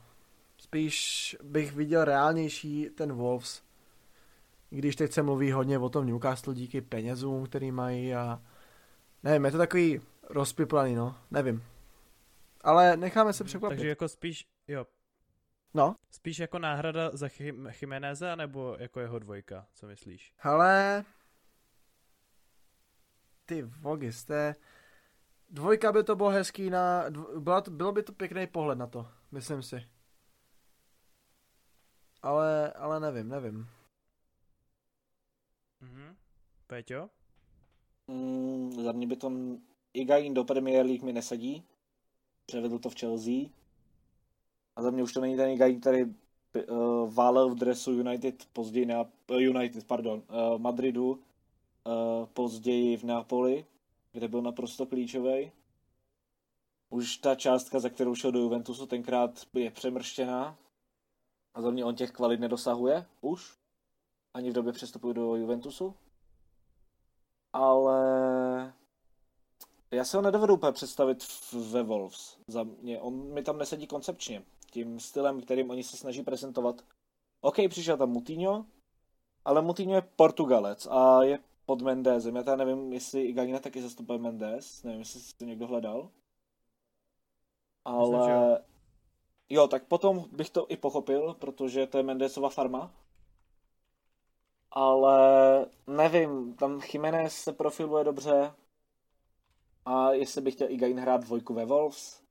Spíš bych viděl reálnější ten Wolves. Když teď se mluví hodně o tom Newcastle díky penězům, který mají a nevím, je to takový rozpiplaný, no, nevím. Ale necháme se překvapit. Takže jako spíš, jo, No, spíš jako náhrada za Chim- Chimeneze, nebo jako jeho dvojka, co myslíš? hele, ty vogy, jste... Dvojka by to bylo hezký na... Byla to, bylo by to pěkný pohled na to, myslím si. Ale, ale nevím, nevím. Mhm. Péťo? Mm, za mě by to Igain do Premier League mi nesedí. Převedl to v Chelsea. A za mě už to není ten Igain, který uh, válel v dresu United později na uh, United, pardon, uh, Madridu uh, později v Napoli, kde byl naprosto klíčový. Už ta částka, za kterou šel do Juventusu, tenkrát je přemrštěná. A za mě on těch kvalit nedosahuje už. Ani v době přestupu do Juventusu ale já se ho nedovedu úplně představit ve Wolves. Za mě, on mi tam nesedí koncepčně. Tím stylem, kterým oni se snaží prezentovat. OK, přišel tam Moutinho, ale Moutinho je Portugalec a je pod Mendezem. Já teda nevím, jestli Igaina taky zastupuje Mendez, nevím, jestli si to někdo hledal. Ale... Myslím, jo. jo, tak potom bych to i pochopil, protože to je Mendezova farma. Ale nevím, tam Jiménez se profiluje dobře. A jestli bych chtěl Igain hrát dvojku ve Wolves,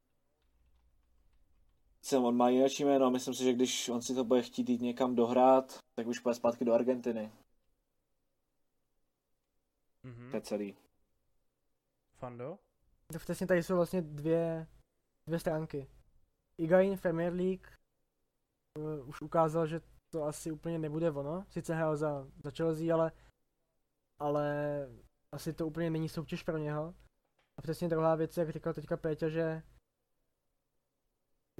jsem, on má jiné jméno a myslím si, že když on si to bude chtít jít někam dohrát, tak už půjde zpátky do Argentiny. Mhm. To je celý. Fando? To přesně tady jsou vlastně dvě, dvě stránky. Igain Premier League uh, už ukázal, že to asi úplně nebude ono. Sice hrál za, za Chelsea, ale, ale asi to úplně není soutěž pro něho. A přesně druhá věc, jak říkal teďka Péťa, že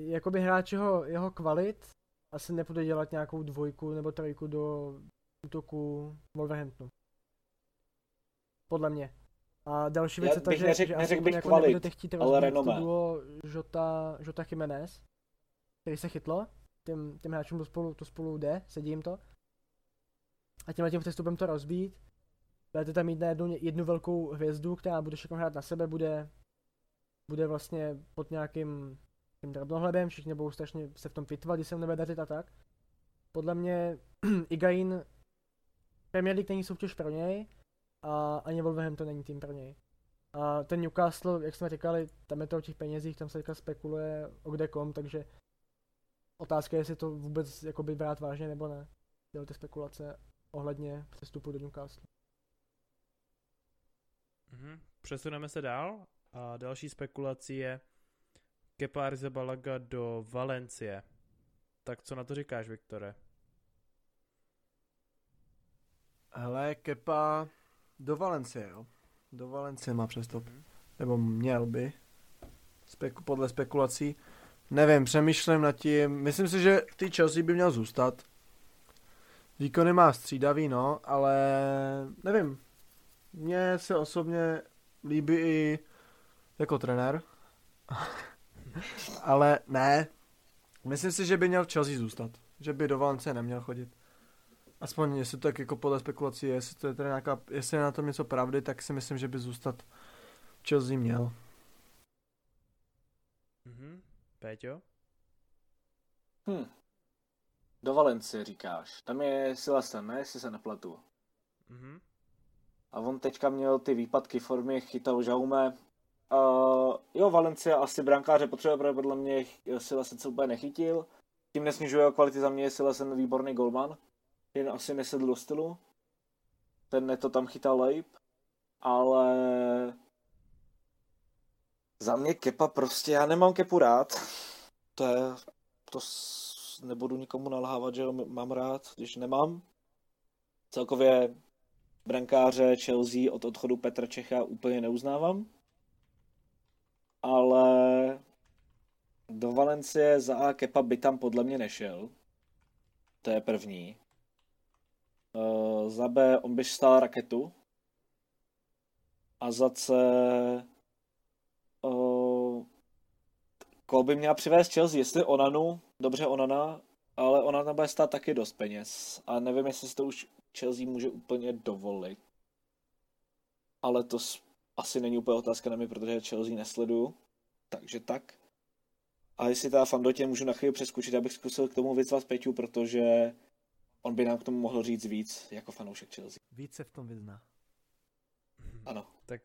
jakoby hráč jeho, jeho kvalit asi nepůjde dělat nějakou dvojku nebo trojku do útoku Wolverhamptonu. Podle mě. A další věc je ta, bych že, neřekl- že úplně bych jako kvalit, chtít ale renomé. to duo Jota, Jota Jimenez, který se chytlo, těm, těm hráčům to spolu, to spolu jde, sedí jim to. A tímhle tím přestupem to rozbít. Budete tam mít na jednu, velkou hvězdu, která bude všechno hrát na sebe, bude, bude vlastně pod nějakým tím drobnohledem, všichni budou strašně se v tom pitvat, když se mu nebude a tak. Podle mě Igain Premier League není soutěž pro něj a ani Wolverhampton není tým pro něj. A ten Newcastle, jak jsme říkali, tam je to o těch penězích, tam se teďka spekuluje o kde kom, takže otázka je, jestli to vůbec jakoby brát vážně nebo ne. Tyhle ty spekulace ohledně přestupu do Newcastle. Mhm. Přesuneme se dál a další spekulací je Kepa Arrizabalaga do Valencie. Tak co na to říkáš, Viktore? Hele, Kepa do Valencie, jo. Do Valencie má přestup. Nebo měl by. Speku, podle spekulací. Nevím, přemýšlím nad tím. Myslím si, že ty Chelsea by měl zůstat. Výkony má střídavý, no, ale nevím. Mně se osobně líbí i jako trenér. ale ne. Myslím si, že by měl v Chelsea zůstat. Že by do Valencie neměl chodit. Aspoň jestli to tak jako podle spekulací je, jestli to je teda nějaká, jestli je na tom něco pravdy, tak si myslím, že by zůstat v Chelsea měl. Mhm. Péťo? Hm. Do Valencie říkáš. Tam je Silasen, ne? Jestli se nepletu. Mhm. A on teďka měl ty výpadky formy, chytal Jaume. Uh, jo, Valencia asi brankáře potřebuje, protože podle mě Silasen se úplně nechytil. Tím nesnižuje o kvality, za mě je Silasen výborný golman. Jen asi nesedl do stylu. Ten neto tam chytal lejp. Ale za mě Kepa prostě, já nemám Kepu rád. To je, to s, nebudu nikomu nalhávat, že ho mám rád, když nemám. Celkově brankáře Chelsea od odchodu Petra Čecha úplně neuznávám. Ale do Valencie za A Kepa by tam podle mě nešel. To je první. Uh, za B on by stál raketu. A za C uh, koho by měla přivést Chelsea? Jestli Onanu, dobře Onana, ale Onana bude stát taky dost peněz. A nevím, jestli si to už Chelsea může úplně dovolit. Ale to asi není úplně otázka na mě, protože Chelsea nesleduju. Takže tak. A jestli teda Fandotě můžu na chvíli přeskočit, abych zkusil k tomu vyzvat Peťu, protože on by nám k tomu mohl říct víc jako fanoušek Chelsea. Více v tom vyzná. Ano. Tak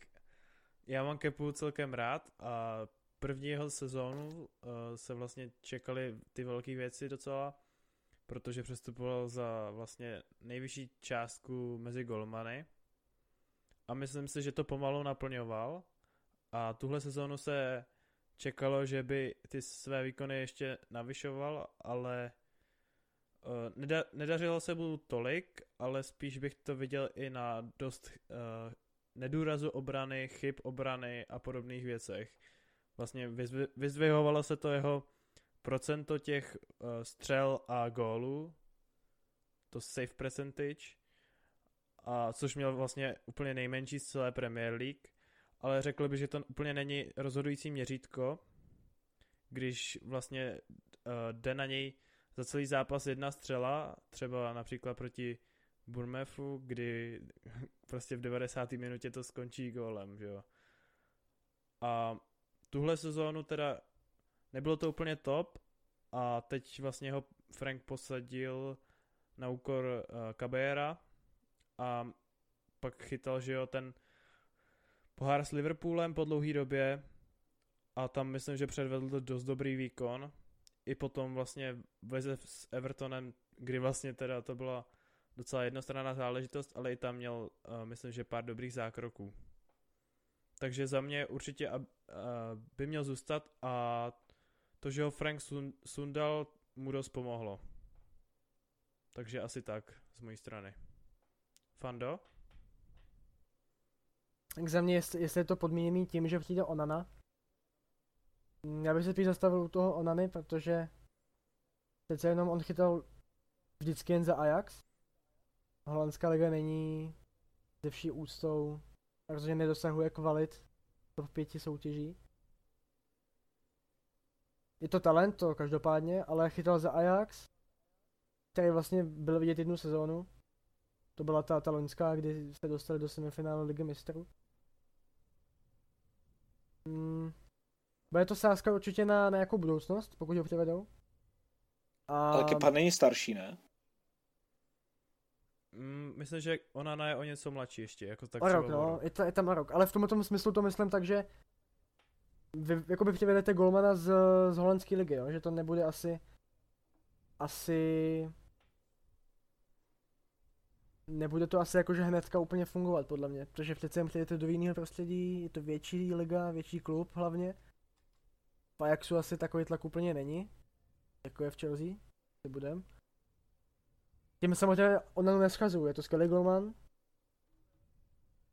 já mám Kepu celkem rád a první jeho sezónu uh, se vlastně čekali ty velké věci docela, protože přestupoval za vlastně nejvyšší částku mezi golmany a myslím si, že to pomalu naplňoval a tuhle sezónu se čekalo, že by ty své výkony ještě navyšoval, ale neda- nedařilo se mu tolik, ale spíš bych to viděl i na dost uh, nedůrazu obrany, chyb obrany a podobných věcech. Vlastně vyzvi- vyzdvihovalo se to jeho procento těch uh, střel a gólů, to save percentage, a což měl vlastně úplně nejmenší z celé Premier League, ale řekl by, že to úplně není rozhodující měřítko, když vlastně uh, jde na něj za celý zápas jedna střela, třeba například proti Bournemouthu, kdy prostě v 90. minutě to skončí gólem, že jo. A tuhle sezónu teda nebylo to úplně top a teď vlastně ho Frank posadil na úkor uh, Cabera a pak chytal, že jo, ten pohár s Liverpoolem po dlouhé době a tam myslím, že předvedl dost dobrý výkon. I potom vlastně veze s Evertonem, kdy vlastně teda to byla docela jednostranná záležitost, ale i tam měl, uh, myslím, že pár dobrých zákroků. Takže za mě určitě uh, by měl zůstat a to, že ho Frank sundal, mu dost pomohlo. Takže asi tak z mojí strany. Fando? Tak za mě, jestli, jestli je to podmíněný tím, že přijde Onana, já bych se spíš zastavil u toho Onany, protože přece jenom on chytal vždycky jen za Ajax. Holandská liga není ze vší úctou, takže nedosahuje kvalit v pěti soutěží. Je to talent, to každopádně, ale chytal za Ajax, který vlastně byl vidět jednu sezónu. To byla ta, ta loňská, kdy se dostali do semifinále ligy mistrů. Hmm. Bude to sázka určitě na nějakou budoucnost, pokud ho přivedou. A... Ale Kepa není starší, ne? Mm, myslím, že ona je o něco mladší ještě, jako tak o rok, no, je, to, je tam rok, ale v tomto smyslu to myslím tak, že vy jakoby přivedete golmana z, z holandské ligy, jo? že to nebude asi asi nebude to asi jakože hnedka úplně fungovat podle mě, protože přece jen přijdete do jiného prostředí, je to větší liga, větší klub hlavně. V Ajaxu asi takový tlak úplně není, jako je v Chelsea, si budem. Tím samozřejmě ona neschazuju, je to skvělý golman,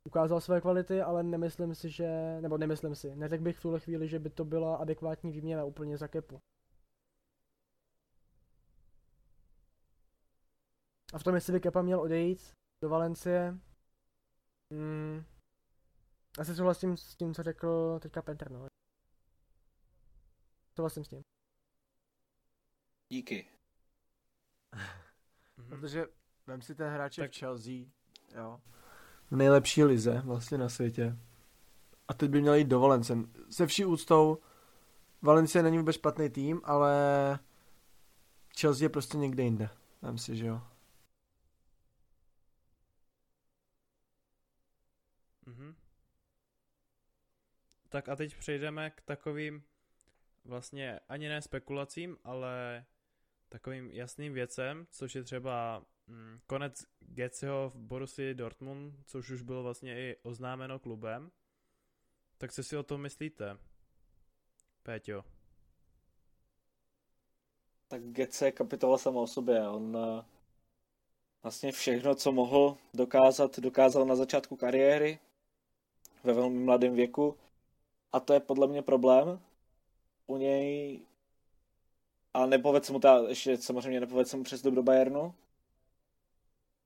ukázal své kvality, ale nemyslím si, že, nebo nemyslím si, neřekl bych v tuhle chvíli, že by to byla adekvátní výměna úplně za kepu. A v tom, jestli by Kepa měl odejít do Valencie, hmm, asi souhlasím s tím, co řekl teďka Petr, no. Souhlasím s tím. Díky. Protože vem si ten hráč tak... v Chelsea, jo, v nejlepší lize vlastně na světě. A teď by měl jít do Valence. Se vší úctou, Valencia není vůbec špatný tým, ale Chelsea je prostě někde jinde. Vem si, že jo. Mhm. Tak a teď přejdeme k takovým vlastně ani ne spekulacím, ale takovým jasným věcem, což je třeba mm, konec Getzeho v Borussii Dortmund, což už bylo vlastně i oznámeno klubem. Tak co si o tom myslíte, Péťo? Tak Getze je kapitola sama o sobě. On uh, vlastně všechno, co mohl dokázat, dokázal na začátku kariéry ve velmi mladém věku. A to je podle mě problém. U něj a nepovedl mu ta, ještě samozřejmě nepovedl mu přes do Bayernu.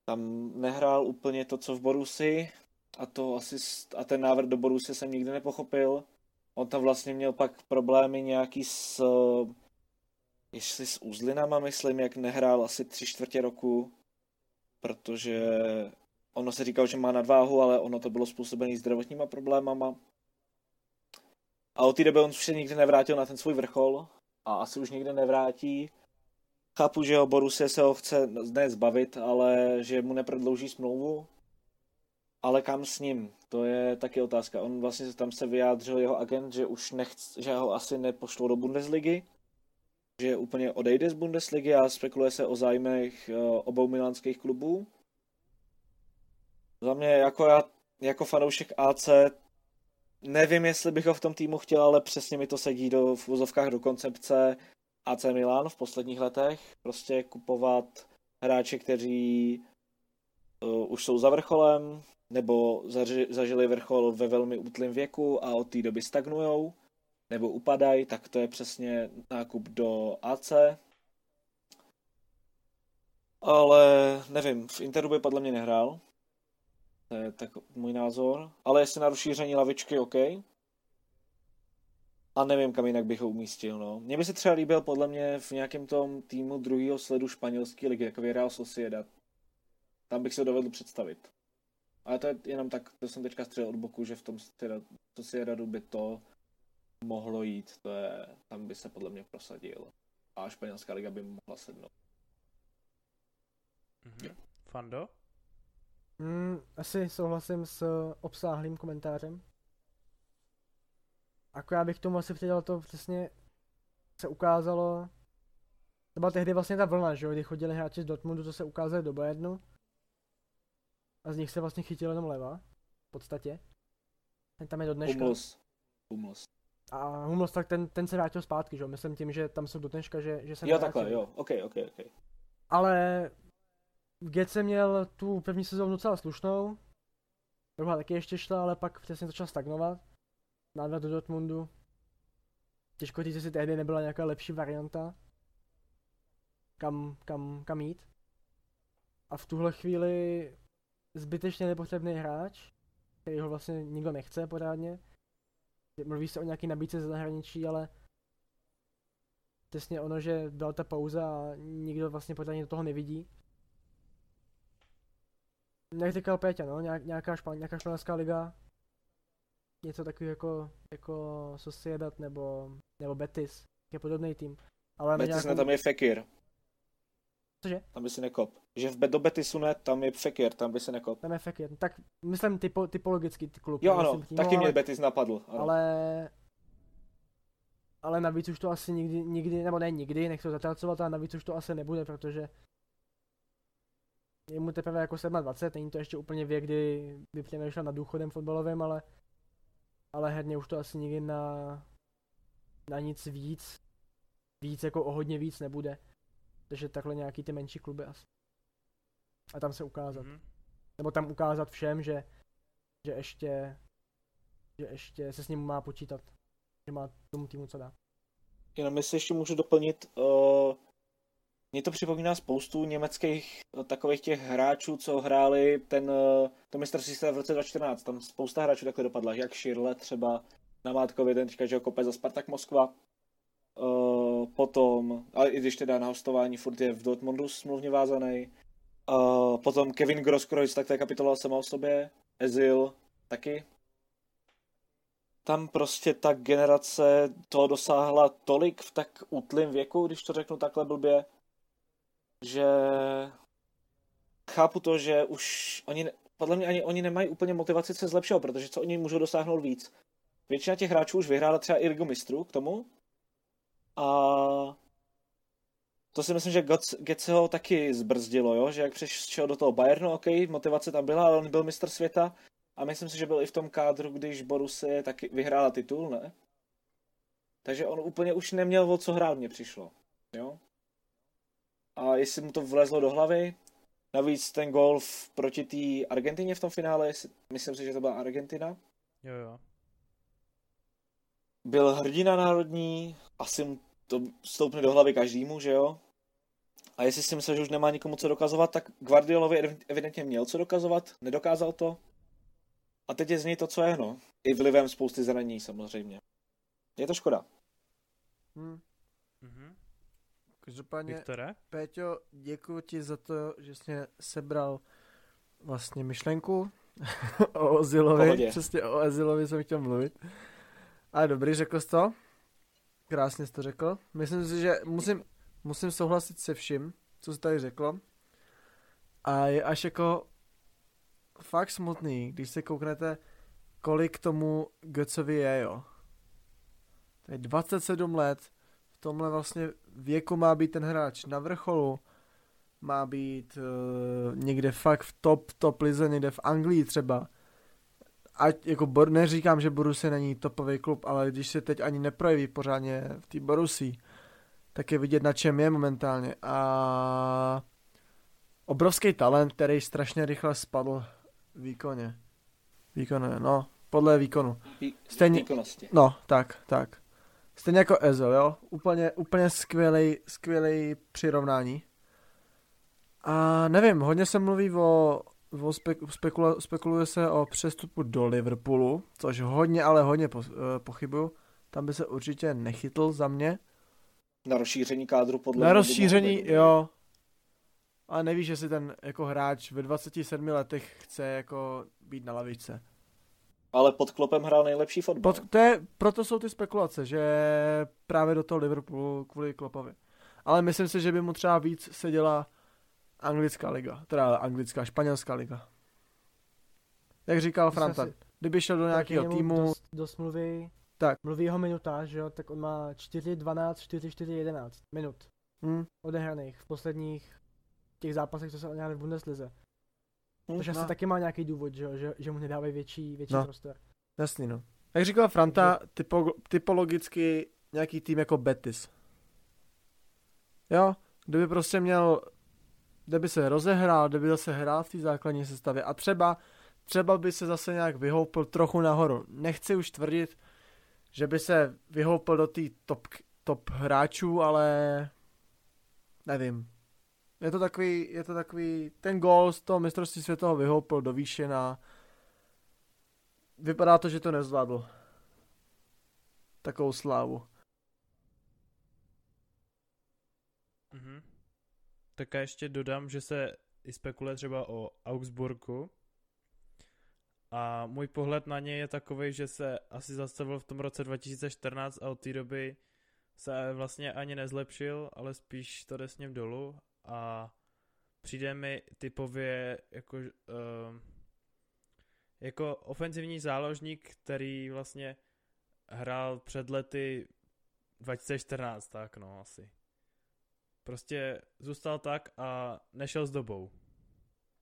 Tam nehrál úplně to, co v Borusi a to asi, a ten návrh do Borusy jsem nikdy nepochopil. On tam vlastně měl pak problémy nějaký s, jestli s uzlinama, myslím, jak nehrál asi tři čtvrtě roku, protože ono se říkalo, že má nadváhu, ale ono to bylo způsobené zdravotníma problémama. A od té doby on už se nikdy nevrátil na ten svůj vrchol a asi už nikdy nevrátí. Chápu, že ho Borussia se ho chce ne zbavit, ale že mu neprodlouží smlouvu. Ale kam s ním? To je taky otázka. On vlastně tam se vyjádřil jeho agent, že už nechce, že ho asi nepošlou do Bundesligy, že úplně odejde z Bundesligy a spekuluje se o zájmech eh, obou milánských klubů. Za mě jako já, jako fanoušek AC, nevím, jestli bych ho v tom týmu chtěl, ale přesně mi to sedí do, v vozovkách do koncepce AC Milan v posledních letech. Prostě kupovat hráče, kteří uh, už jsou za vrcholem, nebo zaži, zažili vrchol ve velmi útlém věku a od té doby stagnujou, nebo upadají, tak to je přesně nákup do AC. Ale nevím, v Interu by podle mě nehrál, to je tak můj názor. Ale jestli na rozšíření lavičky, OK. A nevím, kam jinak bych ho umístil. No. Mně by se třeba líbil podle mě v nějakém tom týmu druhého sledu španělské ligy, jako Real Sociedad. Tam bych se dovedl představit. Ale to je jenom tak, to jsem teďka střelil od boku, že v tom to si radu by to mohlo jít, to je, tam by se podle mě prosadil. A španělská liga by mohla sednout. Mhm. Fando? Mm, asi souhlasím s obsáhlým komentářem. Akorát bych k tomu asi přidal to přesně se ukázalo, to byla tehdy vlastně ta vlna, že jo, kdy chodili hráči z Dortmundu, to se ukázalo do Bayernu. A z nich se vlastně chytil jenom leva, v podstatě. Ten tam je do dneška. Hummels. Hummels. A Hummels, tak ten, ten se vrátil zpátky, že jo, myslím tím, že tam jsou do dneška, že, že se Jo, takhle, jo, ok, ok, ok. Ale v Gece měl tu první sezónu docela slušnou. Druhá taky ještě šla, ale pak přesně začal stagnovat. Návrat do Dortmundu. Těžko říct, jestli tehdy nebyla nějaká lepší varianta. Kam, kam, kam jít. A v tuhle chvíli zbytečně nepotřebný hráč, který ho vlastně nikdo nechce pořádně. Mluví se o nějaký nabídce ze zahraničí, ale přesně ono, že byla ta pauza a nikdo vlastně pořádně do toho nevidí jak říkal Péťa, no, nějak, nějaká, špan, nějaká španělská liga, něco takového jako, jako Sociedad nebo, nebo Betis, je podobný tým. Ale Betis nějakou... ne, tam je Fekir. Cože? Tam by si nekop. Že v do Betisu ne, tam je Fekir, tam by si nekop. Tam je Fekir. Tak myslím typo, typologicky ty klub. Jo ano, týmu, taky ale, mě Betis napadl. Ano. Ale ale navíc už to asi nikdy, nikdy, nebo ne nikdy, nechci to zatracovat, ale navíc už to asi nebude, protože je mu teprve jako 27, není to ještě úplně věk, kdy by přemýšlel nad důchodem fotbalovým, ale, ale herně už to asi nikdy na, na nic víc, víc jako o hodně víc nebude. Takže takhle nějaký ty menší kluby asi. A tam se ukázat. Mm-hmm. Nebo tam ukázat všem, že, že ještě, že ještě se s ním má počítat. Že má tomu týmu co dá. Jenom jestli ještě můžu doplnit, uh, mně to připomíná spoustu německých eh, takových těch hráčů, co hráli ten, eh, to světa v roce 2014. Tam spousta hráčů takhle dopadla, jak Širle třeba na Mátkovi, ten teďka, že kope za Spartak Moskva. Uh, potom, ale i když teda na hostování furt je v Dortmundu smluvně vázaný. Uh, potom Kevin Grosskreutz, tak to je kapitola sama o sobě. Ezil taky. Tam prostě ta generace toho dosáhla tolik v tak útlým věku, když to řeknu takhle blbě, že chápu to, že už oni, podle mě ani oni nemají úplně motivaci se zlepšovat, protože co oni můžou dosáhnout víc. Většina těch hráčů už vyhrála třeba i Ligu mistrů k tomu. A to si myslím, že Getze ho taky zbrzdilo, jo? že jak přešel do toho Bayernu, ok, motivace tam byla, ale on byl mistr světa a myslím si, že byl i v tom kádru, když Borussia taky vyhrála titul, ne? Takže on úplně už neměl o co hrát, mně přišlo. Jo? A jestli mu to vlezlo do hlavy. Navíc ten gol proti té Argentině v tom finále, myslím si, že to byla Argentina. Jo, jo. Byl hrdina národní, asi mu to stoupne do hlavy každému, že jo? A jestli si myslel, že už nemá nikomu co dokazovat, tak Guardiolovi evidentně měl co dokazovat, nedokázal to. A teď je z něj to, co je, no. I vlivem spousty zranění samozřejmě. Je to škoda. Hmm. Mm-hmm. Každopádně, Viktore? Péťo, děkuji ti za to, že jsi sebral vlastně myšlenku o Ozilovi. Pohodě. Přesně o Ozilovi jsem chtěl mluvit. Ale dobrý, řekl jsi to. Krásně jsi to řekl. Myslím si, že musím, musím souhlasit se vším, co jsi tady řekl. A je až jako fakt smutný, když se kouknete, kolik tomu Götzovi je, jo. To je 27 let, v tomhle vlastně věku má být ten hráč na vrcholu, má být uh, někde fakt v top, top lize, někde v Anglii třeba. Ať jako Bor, neříkám, že Borussia není topový klub, ale když se teď ani neprojeví pořádně v té Borussii, tak je vidět, na čem je momentálně. A obrovský talent, který strašně rychle spadl výkoně. Výkoně, no, podle výkonu. Stejně, výkonnosti. No, tak, tak. Stejně jako Ezel, jo? Úplně, úplně skvělý, skvělý přirovnání. A nevím, hodně se mluví o, o spek, spekula, spekuluje se o přestupu do Liverpoolu, což hodně, ale hodně po, uh, pochybuju. Tam by se určitě nechytl za mě. Na rozšíření kádru podle Na rozšíření, jo. ale nevíš, jestli ten jako hráč ve 27 letech chce jako být na lavičce. Ale pod Klopem hrál nejlepší fotbal. Pod, to je, proto jsou ty spekulace, že právě do toho Liverpoolu kvůli Klopovi. Ale myslím si, že by mu třeba víc seděla anglická liga, teda anglická, španělská liga. Jak říkal Franta, kdyby šel do nějakého týmu... Dost, dost mluví, tak. mluví jeho minuta, že jo, tak on má 4, 12, 4, 4, 11 minut hmm. odehraných v posledních těch zápasech, co se odehrály v Bundeslize. Hmm, Takže no. asi taky má nějaký důvod, že, že, že mu nedávají větší, větší no. prostor. Jasný, no. Jak říkal Franta, typo, typologicky nějaký tým jako Betis. Jo, kdyby prostě měl, kdyby se rozehrál, kdyby zase hrál v té základní sestavě a třeba, třeba by se zase nějak vyhoupil trochu nahoru. Nechci už tvrdit, že by se vyhoupil do té top, top hráčů, ale nevím. Je to takový, je to takový, ten gol z toho mistrovství světového vyhoupil do výše na vypadá to, že to nezvládl. Takovou slávu. Mhm. Tak a ještě dodám, že se i spekuluje třeba o Augsburgu. A můj pohled na něj je takový, že se asi zastavil v tom roce 2014 a od té doby se vlastně ani nezlepšil, ale spíš to jde s ním dolů a přijde mi typově jako uh, jako ofenzivní záložník, který vlastně hrál před lety 2014, tak no asi. Prostě zůstal tak a nešel s dobou.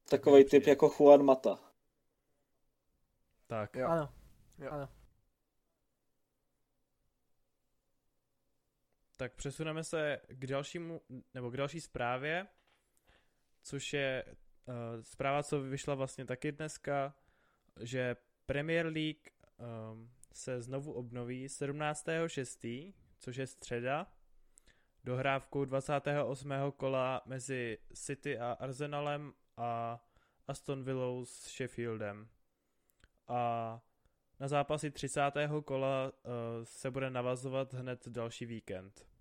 Takový typ jako Juan Mata. Tak. Jo. Ano. Jo. ano. Tak přesuneme se k dalšímu, nebo k další zprávě, což je uh, zpráva, co vyšla vlastně taky dneska, že Premier League um, se znovu obnoví 17.6., což je středa, dohrávkou 28. kola mezi City a Arsenalem a Aston Villou s Sheffieldem. A na zápasy 30. kola uh, se bude navazovat hned další víkend.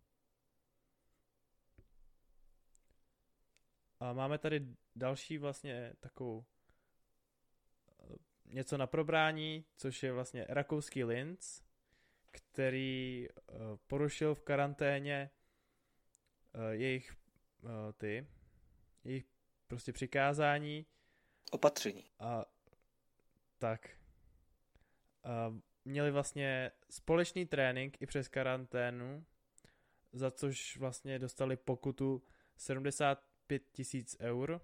A máme tady další vlastně takovou něco na probrání, což je vlastně rakouský Linz, který uh, porušil v karanténě uh, jejich ty, jejich prostě přikázání. Opatření. A tak. Uh, měli vlastně společný trénink i přes karanténu, za což vlastně dostali pokutu 75 tisíc eur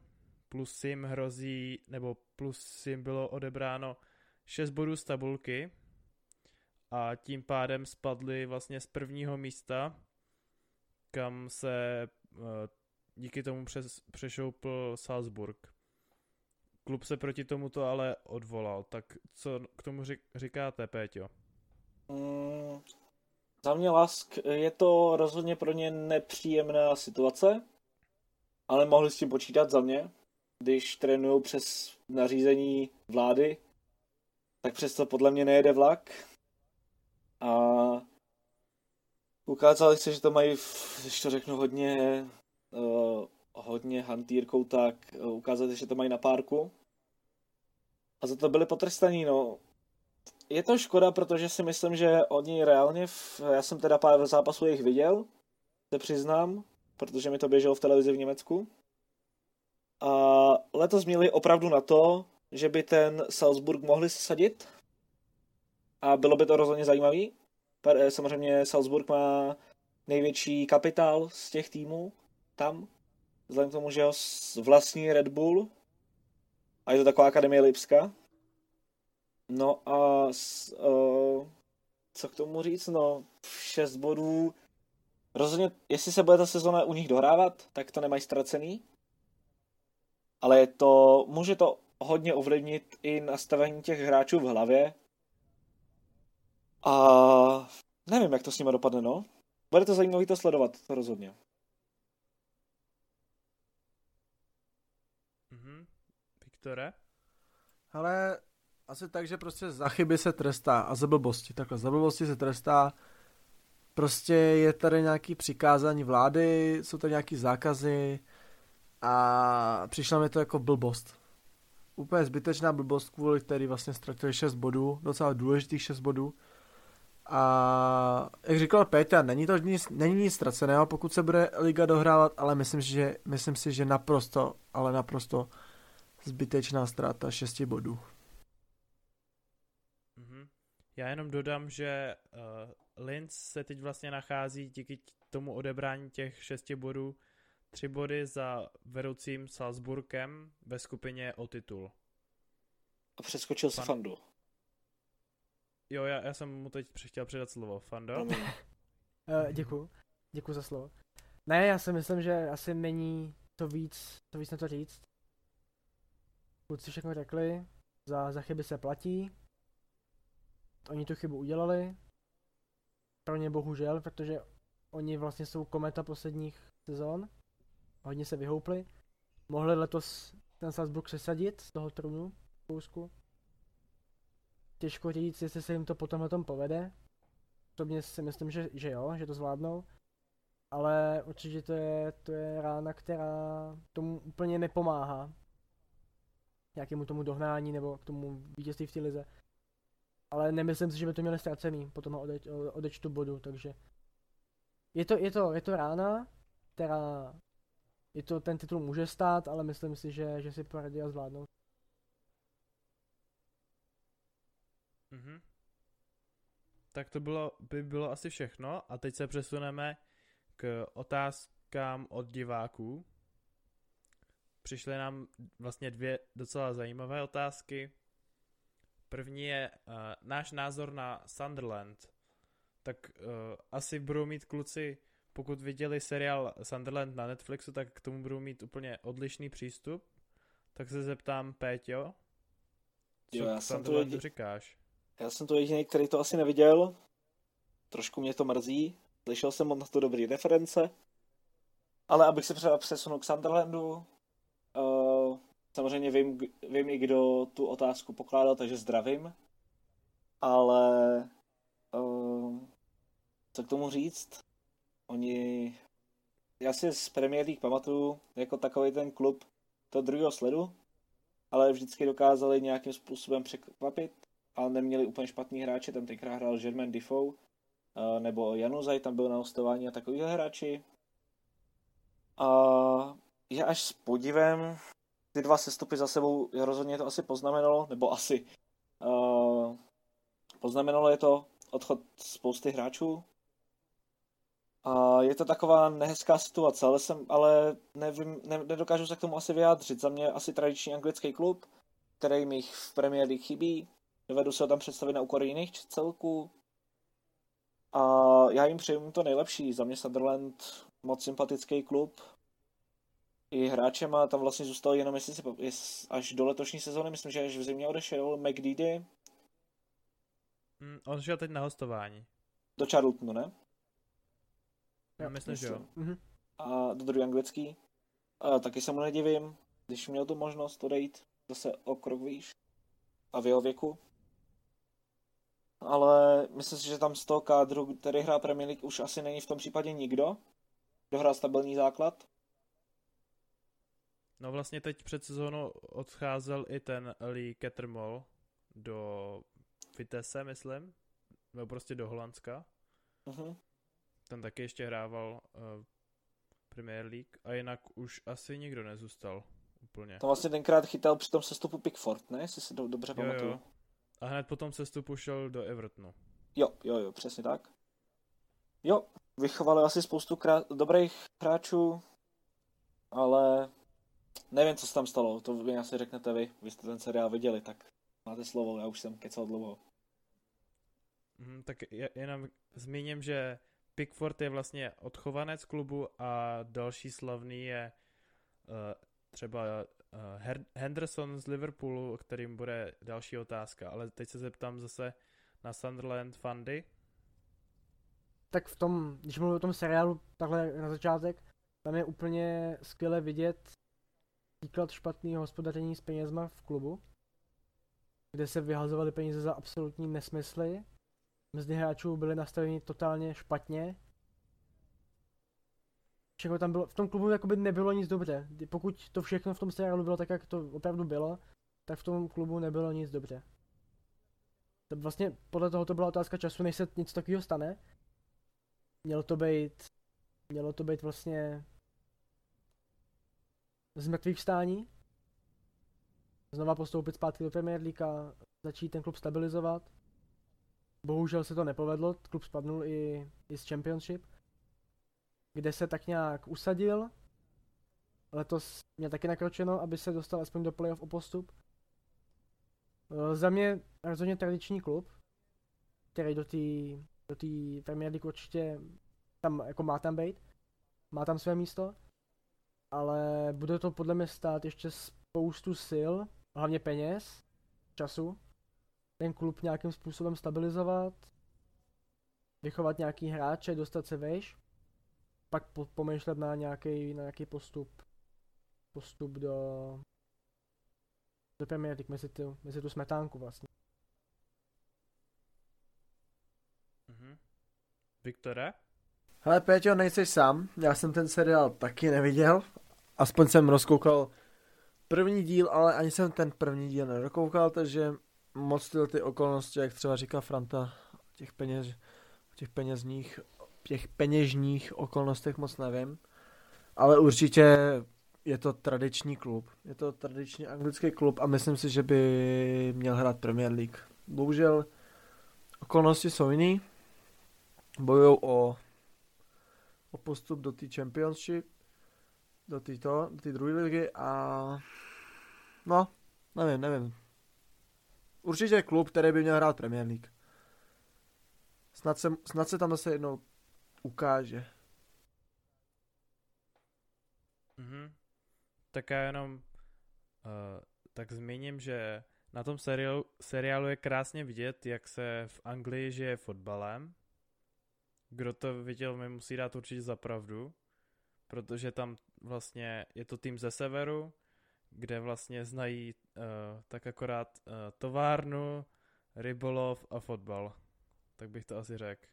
plus jim hrozí, nebo plus jim bylo odebráno 6 bodů z tabulky a tím pádem spadli vlastně z prvního místa, kam se uh, díky tomu přes, přešoupl Salzburg. Klub se proti tomuto ale odvolal, tak co k tomu říkáte, Péťo? Mm, za mě Lask, je to rozhodně pro ně nepříjemná situace, ale mohli s tím počítat za mě když trénují přes nařízení vlády, tak přesto podle mě nejede vlak. A ukázali se, že to mají, když to řeknu hodně, uh, hodně hantýrkou, tak uh, ukázali, že to mají na párku. A za to byli potrestaní, no. Je to škoda, protože si myslím, že oni reálně, v, já jsem teda pár zápasů jich viděl, se přiznám, protože mi to běželo v televizi v Německu. A letos měli opravdu na to, že by ten Salzburg mohli sadit. A bylo by to rozhodně zajímavý. Eh, samozřejmě Salzburg má největší kapitál z těch týmů tam. Vzhledem k tomu, že ho vlastní Red Bull. A je to taková akademie Lipska. No a s, uh, co k tomu říct? No, 6 bodů. Rozhodně, jestli se bude ta sezona u nich dohrávat, tak to nemají ztracený ale je to, může to hodně ovlivnit i nastavení těch hráčů v hlavě. A nevím, jak to s nimi dopadne, no. Bude to zajímavé to sledovat, to rozhodně. Mhm. Viktore? Ale asi tak, že prostě za chyby se trestá a za blbosti. Takhle, za blbosti se trestá. Prostě je tady nějaký přikázání vlády, jsou tady nějaký zákazy, A přišla mi to jako blbost. Úplně zbytečná blbost, kvůli který vlastně ztratili 6 bodů, docela důležitých 6 bodů. A jak říkal Péťa, není to nic, není nic ztraceného, pokud se bude liga dohrávat, ale myslím, že, myslím si, že naprosto, ale naprosto zbytečná ztráta 6 bodů. Mhm. Já jenom dodám, že uh, Linz se teď vlastně nachází díky tomu odebrání těch šesti bodů tři body za vedoucím Salzburgem ve skupině o titul. A přeskočil si Fandu. Jo, já, já jsem mu teď chtěl předat slovo. Fando? uh, děkuji. Děkuji za slovo. Ne, já si myslím, že asi není to víc, to víc na to říct. Kluci všechno řekli, za, za chyby se platí. Oni tu chybu udělali. Pro ně bohužel, protože oni vlastně jsou kometa posledních sezon. Hodně se vyhoupli. Mohli letos ten Salzburg přesadit z toho trůnu v Polsku. Těžko říct, jestli se jim to potom tom povede. Osobně si myslím, že, že jo, že to zvládnou. Ale určitě to je, to je rána, která tomu úplně nepomáhá. Nějakému tomu dohnání nebo k tomu vítězství v té lize. Ale nemyslím si, že by to měli ztracený po tom odeč, odečtu bodu, takže je to, je to, je to rána, která je to, ten titul může stát, ale myslím si, že, že si poradí a zvládnou. Mhm. Tak to bylo, by bylo asi všechno a teď se přesuneme k otázkám od diváků. Přišly nám vlastně dvě docela zajímavé otázky. První je uh, náš názor na Sunderland. Tak uh, asi budou mít kluci pokud viděli seriál Sunderland na Netflixu, tak k tomu budou mít úplně odlišný přístup. Tak se zeptám, Péťo, co jo, já jsem to jedi... říkáš? Já jsem to jediný, který to asi neviděl. Trošku mě to mrzí. Slyšel jsem na to dobrý reference. Ale abych se třeba přesunul k Sunderlandu, samozřejmě vím, vím i kdo tu otázku pokládal, takže zdravím. Ale uh, co k tomu říct? Oni, já si z Premier League pamatuju jako takový ten klub to druhého sledu, ale vždycky dokázali nějakým způsobem překvapit, ale neměli úplně špatný hráče, tam tenkrát hrál German Defoe, eh, nebo Januzaj tam byl na hostování a takový hráči. A je až s podivem, ty dva sestupy za sebou rozhodně to asi poznamenalo, nebo asi uh, poznamenalo je to odchod spousty hráčů, a je to taková nehezká situace, ale, jsem, ale nevím, ne, nedokážu se k tomu asi vyjádřit. Za mě asi tradiční anglický klub, který mi v Premier League chybí. Dovedu se ho tam představit na úkor jiných celků. A já jim přeju to nejlepší. Za mě Sunderland moc sympatický klub. I hráčem a tam vlastně zůstal jenom jestli si, až do letošní sezóny, myslím, že až v zimě odešel McDeedy. Mm, on šel teď na hostování. Do Charltonu, ne? Já myslím, že jo. Mhm. A do druhý anglický. A taky se mu nedivím, když měl tu možnost odejít zase o krok výš a v jeho věku. Ale myslím si, že tam z toho kádru, který hrá Premier League, už asi není v tom případě nikdo, kdo hrá stabilní základ. No vlastně teď před sezónou odcházel i ten Lee Kettermol do Vitesse, myslím. Nebo prostě do Holandska. Uh-huh ten taky ještě hrával uh, Premier League a jinak už asi nikdo nezůstal úplně. To vlastně tenkrát chytal při tom sestupu Pickford, ne? Jestli si to dobře jo, pamatuju. Jo. A hned potom sestupu šel do Evertonu. Jo, jo, jo, přesně tak. Jo, vychovali asi spoustu krá- dobrých hráčů, ale nevím, co se tam stalo, to vy asi řeknete vy, vy jste ten seriál viděli, tak máte slovo, já už jsem kecal dlouho. Mm, tak jenom zmíním, že Pickford je vlastně odchovanec klubu a další slavný je uh, třeba uh, Henderson z Liverpoolu, kterým bude další otázka. Ale teď se zeptám zase na Sunderland Fundy. Tak v tom, když mluvím o tom seriálu takhle na začátek, tam je úplně skvěle vidět příklad špatného hospodaření s penězma v klubu, kde se vyhazovaly peníze za absolutní nesmysly mzdy hráčů byly nastaveny totálně špatně. všechno tam bylo, v tom klubu jakoby nebylo nic dobře. Pokud to všechno v tom seriálu bylo tak, jak to opravdu bylo, tak v tom klubu nebylo nic dobře. Vlastně podle toho to byla otázka času, než se něco takového stane. Mělo to být, mělo to být vlastně z mrtvých vstání. Znova postoupit zpátky do Premier League a začít ten klub stabilizovat. Bohužel se to nepovedlo, klub spadnul i, i z Championship, kde se tak nějak usadil. Letos mě taky nakročeno, aby se dostal aspoň do playoff o postup. E, za mě rozhodně tradiční klub, který do té do tý Premier League určitě tam jako má tam být, má tam své místo, ale bude to podle mě stát ještě spoustu sil, hlavně peněz, času, ten klub nějakým způsobem stabilizovat, vychovat nějaký hráče, dostat se vejš, pak po- pomýšlet na nějaký, na nějaký postup, postup do, do Premier League mezi tu, mezi tu smetánku vlastně. Mhm. Viktore? Hele Péťo, nejseš sám, já jsem ten seriál taky neviděl, aspoň jsem rozkoukal první díl, ale ani jsem ten první díl nedokoukal, takže moc tyhle ty okolnosti, jak třeba říká Franta, těch peněz, těch penězních, těch peněžních okolnostech moc nevím, ale určitě je to tradiční klub, je to tradiční anglický klub a myslím si, že by měl hrát Premier League. Bohužel okolnosti jsou jiný, bojují o, o postup do té Championship, do té do té druhé ligy a no, nevím, nevím. Určitě je klub, který by měl hrát Premier League. Snad se, snad se tam zase jednou ukáže. Mhm. Tak já jenom uh, tak zmíním, že na tom seriálu, seriálu je krásně vidět, jak se v Anglii žije fotbalem. Kdo to viděl, mi musí dát určitě za pravdu, protože tam vlastně je to tým ze severu, kde vlastně znají uh, tak akorát uh, továrnu, rybolov a fotbal. Tak bych to asi řekl.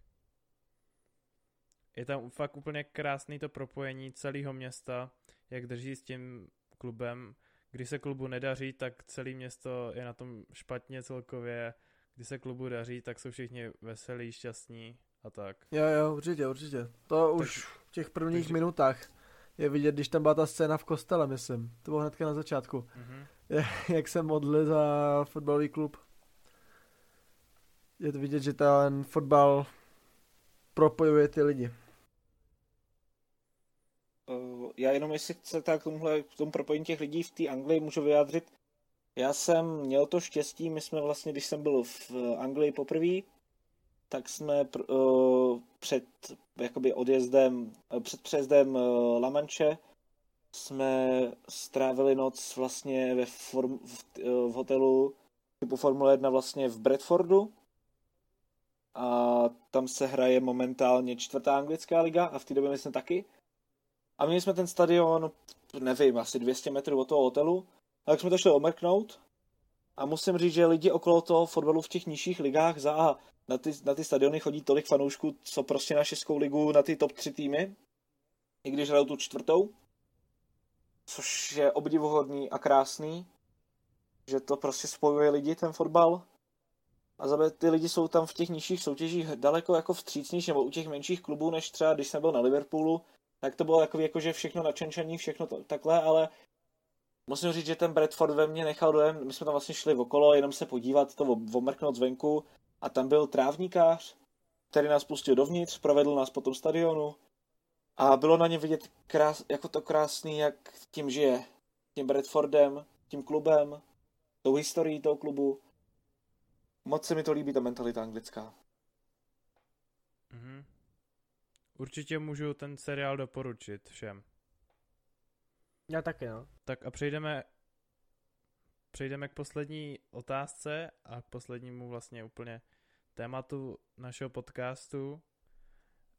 Je tam fakt úplně krásný to propojení celého města, jak drží s tím klubem. Když se klubu nedaří, tak celé město je na tom špatně celkově. Když se klubu daří, tak jsou všichni veselí, šťastní a tak. Jo, jo, určitě, určitě. To tak, už v těch prvních takže... minutách je vidět, když tam byla ta scéna v kostele, myslím. To bylo hnedka na začátku. Mm-hmm. Jak se modli za fotbalový klub. Je to vidět, že ten fotbal propojuje ty lidi. Uh, já jenom, jestli chcete k tomuhle, k tomu propojení těch lidí v té Anglii můžu vyjádřit. Já jsem měl to štěstí, my jsme vlastně, když jsem byl v Anglii poprvé, tak jsme pr- uh, před jakoby odjezdem, před přejezdem uh, La Manche jsme strávili noc vlastně ve form, v, uh, v hotelu typu Formule 1 vlastně v Bradfordu a tam se hraje momentálně čtvrtá anglická liga a v té době jsme taky. A měli jsme ten stadion, nevím, asi 200 metrů od toho hotelu. A tak jsme to šli omrknout. A musím říct, že lidi okolo toho fotbalu v těch nižších ligách za A na ty, na ty stadiony chodí tolik fanoušků, co prostě na Českou ligu, na ty top 3 týmy, i když hrajou tu čtvrtou, což je obdivuhodný a krásný, že to prostě spojuje lidi, ten fotbal. A za ty lidi jsou tam v těch nižších soutěžích daleko jako vstřícnější, nebo u těch menších klubů, než třeba když jsem byl na Liverpoolu, tak to bylo takový jako, že všechno načenčení, všechno to, takhle, ale musím říct, že ten Bradford ve mně nechal dojem, my jsme tam vlastně šli okolo, jenom se podívat, to omrknout zvenku a tam byl trávníkář, který nás pustil dovnitř, provedl nás po tom stadionu a bylo na ně vidět krás, jako to krásný, jak tím žije, tím Bradfordem, tím klubem, tou historií toho klubu. Moc se mi to líbí, ta mentalita anglická. Mhm. Určitě můžu ten seriál doporučit všem. Já taky, no. Tak a přejdeme přejdeme k poslední otázce a k poslednímu vlastně úplně tématu našeho podcastu.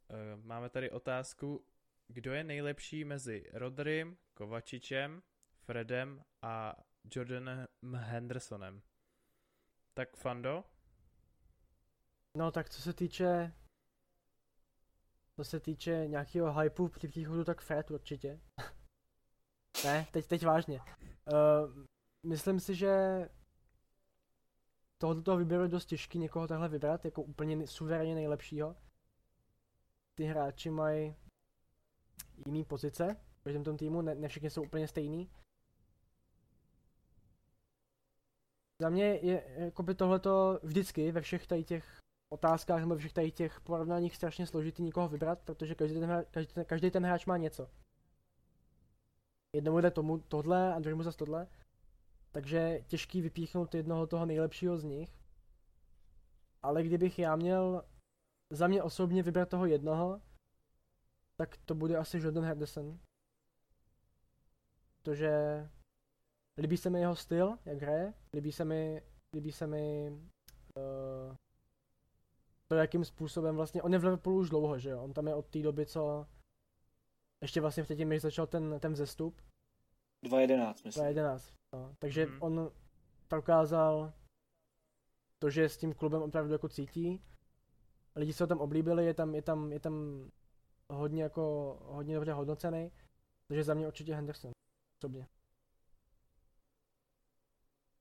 Eh, máme tady otázku, kdo je nejlepší mezi Rodrym, Kovačičem, Fredem a Jordanem Hendersonem. Tak Fando? No tak co se týče co se týče nějakého hypeu při příchodu, tak Fred určitě. ne, teď, teď vážně. Uh, myslím si, že tohoto výběru je dost těžký někoho takhle vybrat, jako úplně suverénně nejlepšího. Ty hráči mají jiný pozice v každém tom týmu, ne, ne všichni jsou úplně stejný. Za mě je jakoby tohleto vždycky ve všech tady těch otázkách nebo všech tady těch porovnáních strašně složitý někoho vybrat, protože každý ten, hráč, každý, ten, každý ten hráč má něco. Jednomu jde tomu tohle a druhému zase tohle. Takže těžký vypíchnout jednoho toho nejlepšího z nich. Ale kdybych já měl za mě osobně vybrat toho jednoho, tak to bude asi Jordan Henderson. Protože líbí se mi jeho styl, jak hraje, líbí se mi, líbí se mi uh, to, jakým způsobem vlastně, on je v Liverpoolu už dlouho, že jo, on tam je od té doby, co ještě vlastně předtím, než začal ten, ten vzestup. 2.11, myslím. 2.11, no. Takže Mhm. on prokázal to, že s tím klubem opravdu jako cítí. Lidi se ho tam oblíbili, je tam, je tam, je tam hodně jako, hodně dobře hodnocený. Takže za mě určitě Henderson. Osobně.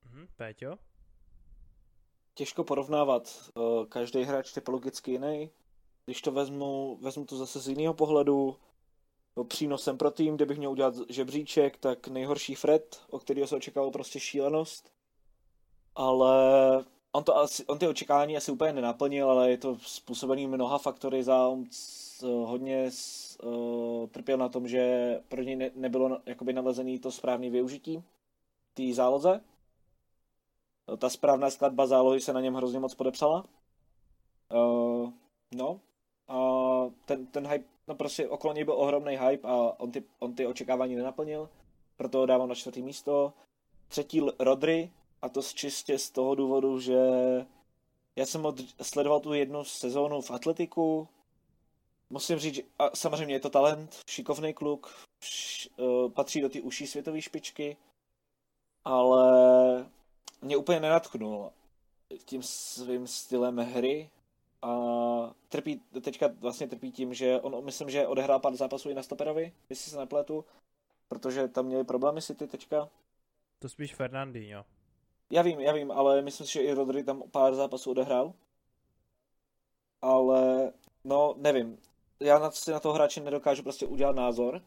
Mhm, Péťo? Těžko porovnávat. eh, Každý hráč je typologicky jiný. Když to vezmu, vezmu to zase z jiného pohledu, no, přínosem pro tým, kdybych měl udělat žebříček, tak nejhorší Fred, o kterého se očekával prostě šílenost. Ale on, to asi, on ty očekávání asi úplně nenaplnil, ale je to způsobený mnoha faktory za on hodně uh, trpěl na tom, že pro něj ne, nebylo jakoby nalezený to správné využití té záloze. Ta správná skladba zálohy se na něm hrozně moc podepsala. Uh, no, a ten, ten hype, no prostě okolo něj byl ohromný hype a on ty, on ty očekávání nenaplnil, proto ho dávám na čtvrtý místo. Třetí Rodry, a to z čistě z toho důvodu, že já jsem od, sledoval tu jednu sezónu v Atletiku, musím říct, že a samozřejmě je to talent, šikovný kluk, š, uh, patří do ty uší světové špičky, ale mě úplně nenatchnul tím svým stylem hry a trpí, teďka vlastně trpí tím, že on myslím, že odehrál pár zápasů i na stoperovi, jestli se nepletu, protože tam měli problémy City teďka. To spíš Fernandinho. Já vím, já vím, ale myslím si, že i Rodri tam pár zápasů odehrál. Ale, no, nevím. Já na, si na toho hráče nedokážu prostě udělat názor.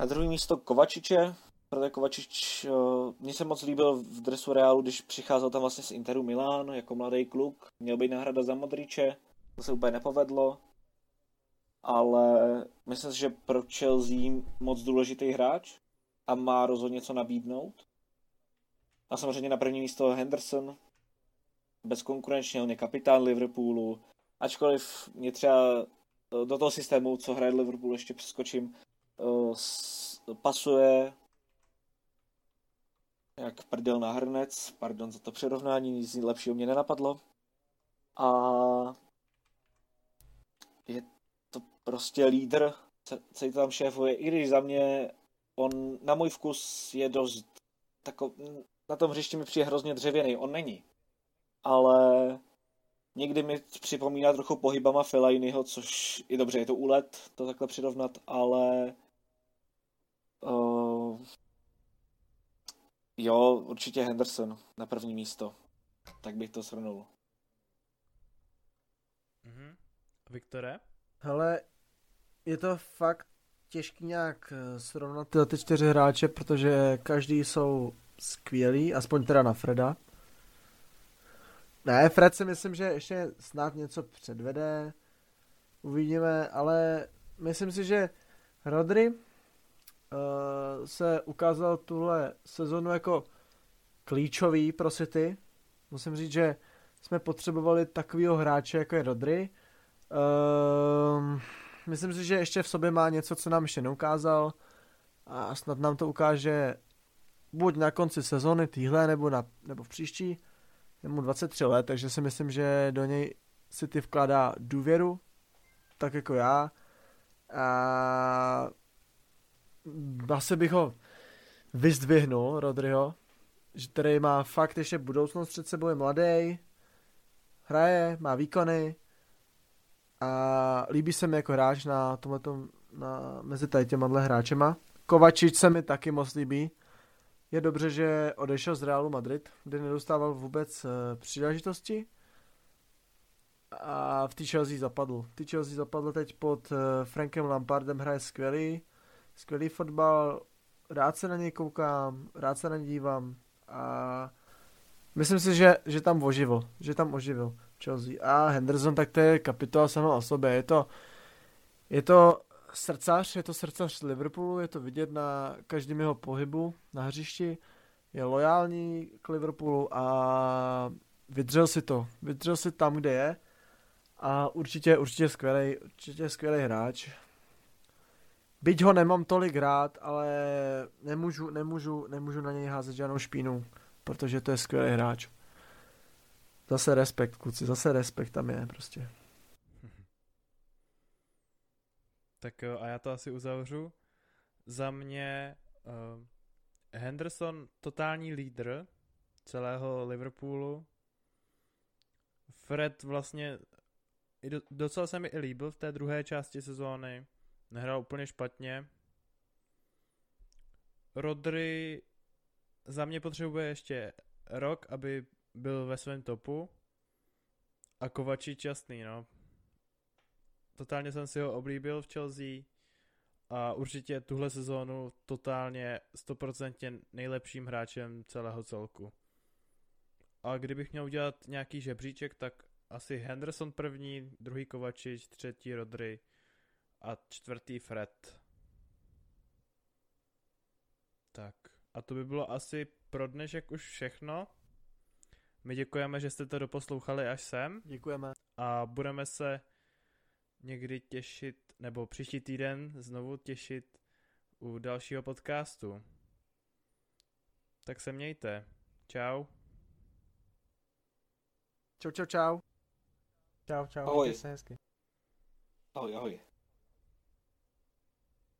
Na druhý místo Kovačiče, protože Kovačič, uh, mně se moc líbil v dresu Realu, když přicházel tam vlastně z Interu Milán jako mladý kluk. Měl být náhrada za Modriče, to se úplně nepovedlo. Ale myslím si, že pro Chelsea moc důležitý hráč a má rozhodně co nabídnout. A samozřejmě na první místo Henderson, bezkonkurenčně, on je kapitán Liverpoolu, ačkoliv mě třeba eh, do toho systému, co hraje Liverpool, ještě přeskočím, eh, pasuje jak prdel na hrnec, pardon za to přirovnání, nic lepšího mě nenapadlo. A je to prostě lídr, ce- celý tam šéfuje, i když za mě on na můj vkus je dost tako, na tom hřišti mi přijde hrozně dřevěný, on není. Ale někdy mi připomíná trochu pohybama Fellainiho, což je dobře, je to úlet to takhle přirovnat, ale uh, jo, určitě Henderson na první místo. Tak bych to shrnul. Mhm. Viktore? Hele, je to fakt těžký nějak eh, srovnat tyhle ty čtyři hráče, protože každý jsou skvělý, aspoň teda na Freda. Ne, Fred si myslím, že ještě snad něco předvede, uvidíme, ale myslím si, že Rodry se ukázal tuhle sezonu jako klíčový pro City. Musím říct, že jsme potřebovali takového hráče, jako je Rodry. Um, myslím si, že ještě v sobě má něco, co nám ještě neukázal a snad nám to ukáže buď na konci sezóny týhle, nebo, na, nebo v příští. Je mu 23 let, takže si myslím, že do něj City vkládá důvěru, tak jako já. A asi bych ho vyzdvihnul, Rodryho, že který má fakt ještě budoucnost před sebou, je mladý, hraje, má výkony, A líbí se mi jako hráč na tomhletom, na, mezi tady těma hráčema. Kovačič se mi taky moc líbí. Je dobře, že odešel z Realu Madrid, kde nedostával vůbec uh, příležitosti. A v té Chelsea zapadl. Té Chelsea zapadl teď pod uh, Frankem Lampardem, hraje skvělý, skvělý fotbal, rád se na něj koukám, rád se na něj dívám a myslím si, že, že tam oživil, že tam oživil Chelsea. A Henderson, tak to je kapitola sama o sobě, je to, je to srdcař, je to srdcař Liverpoolu, je to vidět na každém jeho pohybu na hřišti, je lojální k Liverpoolu a vydržel si to, vydržel si tam, kde je a určitě, určitě skvělý, určitě skvělý hráč. Byť ho nemám tolik rád, ale nemůžu, nemůžu, nemůžu na něj házet žádnou špínu, protože to je skvělý hráč. Zase respekt, kluci, zase respekt tam je prostě. Tak a já to asi uzavřu. Za mě uh, Henderson totální lídr celého Liverpoolu. Fred vlastně docela se mi i líbil v té druhé části sezóny. Nehrál úplně špatně. Rodry za mě potřebuje ještě rok, aby byl ve svém topu. A Kovačič jasný, no. Totálně jsem si ho oblíbil v Chelsea a určitě tuhle sezónu totálně 100% nejlepším hráčem celého celku. A kdybych měl udělat nějaký žebříček, tak asi Henderson první, druhý Kovačič, třetí Rodry a čtvrtý Fred. Tak a to by bylo asi pro dnešek už všechno. My děkujeme, že jste to doposlouchali až sem. Děkujeme. A budeme se někdy těšit, nebo příští týden znovu těšit u dalšího podcastu. Tak se mějte. Čau. Čau, čau, čau. Čau, čau. Ahoj. se hezky. Ahoj, ahoj.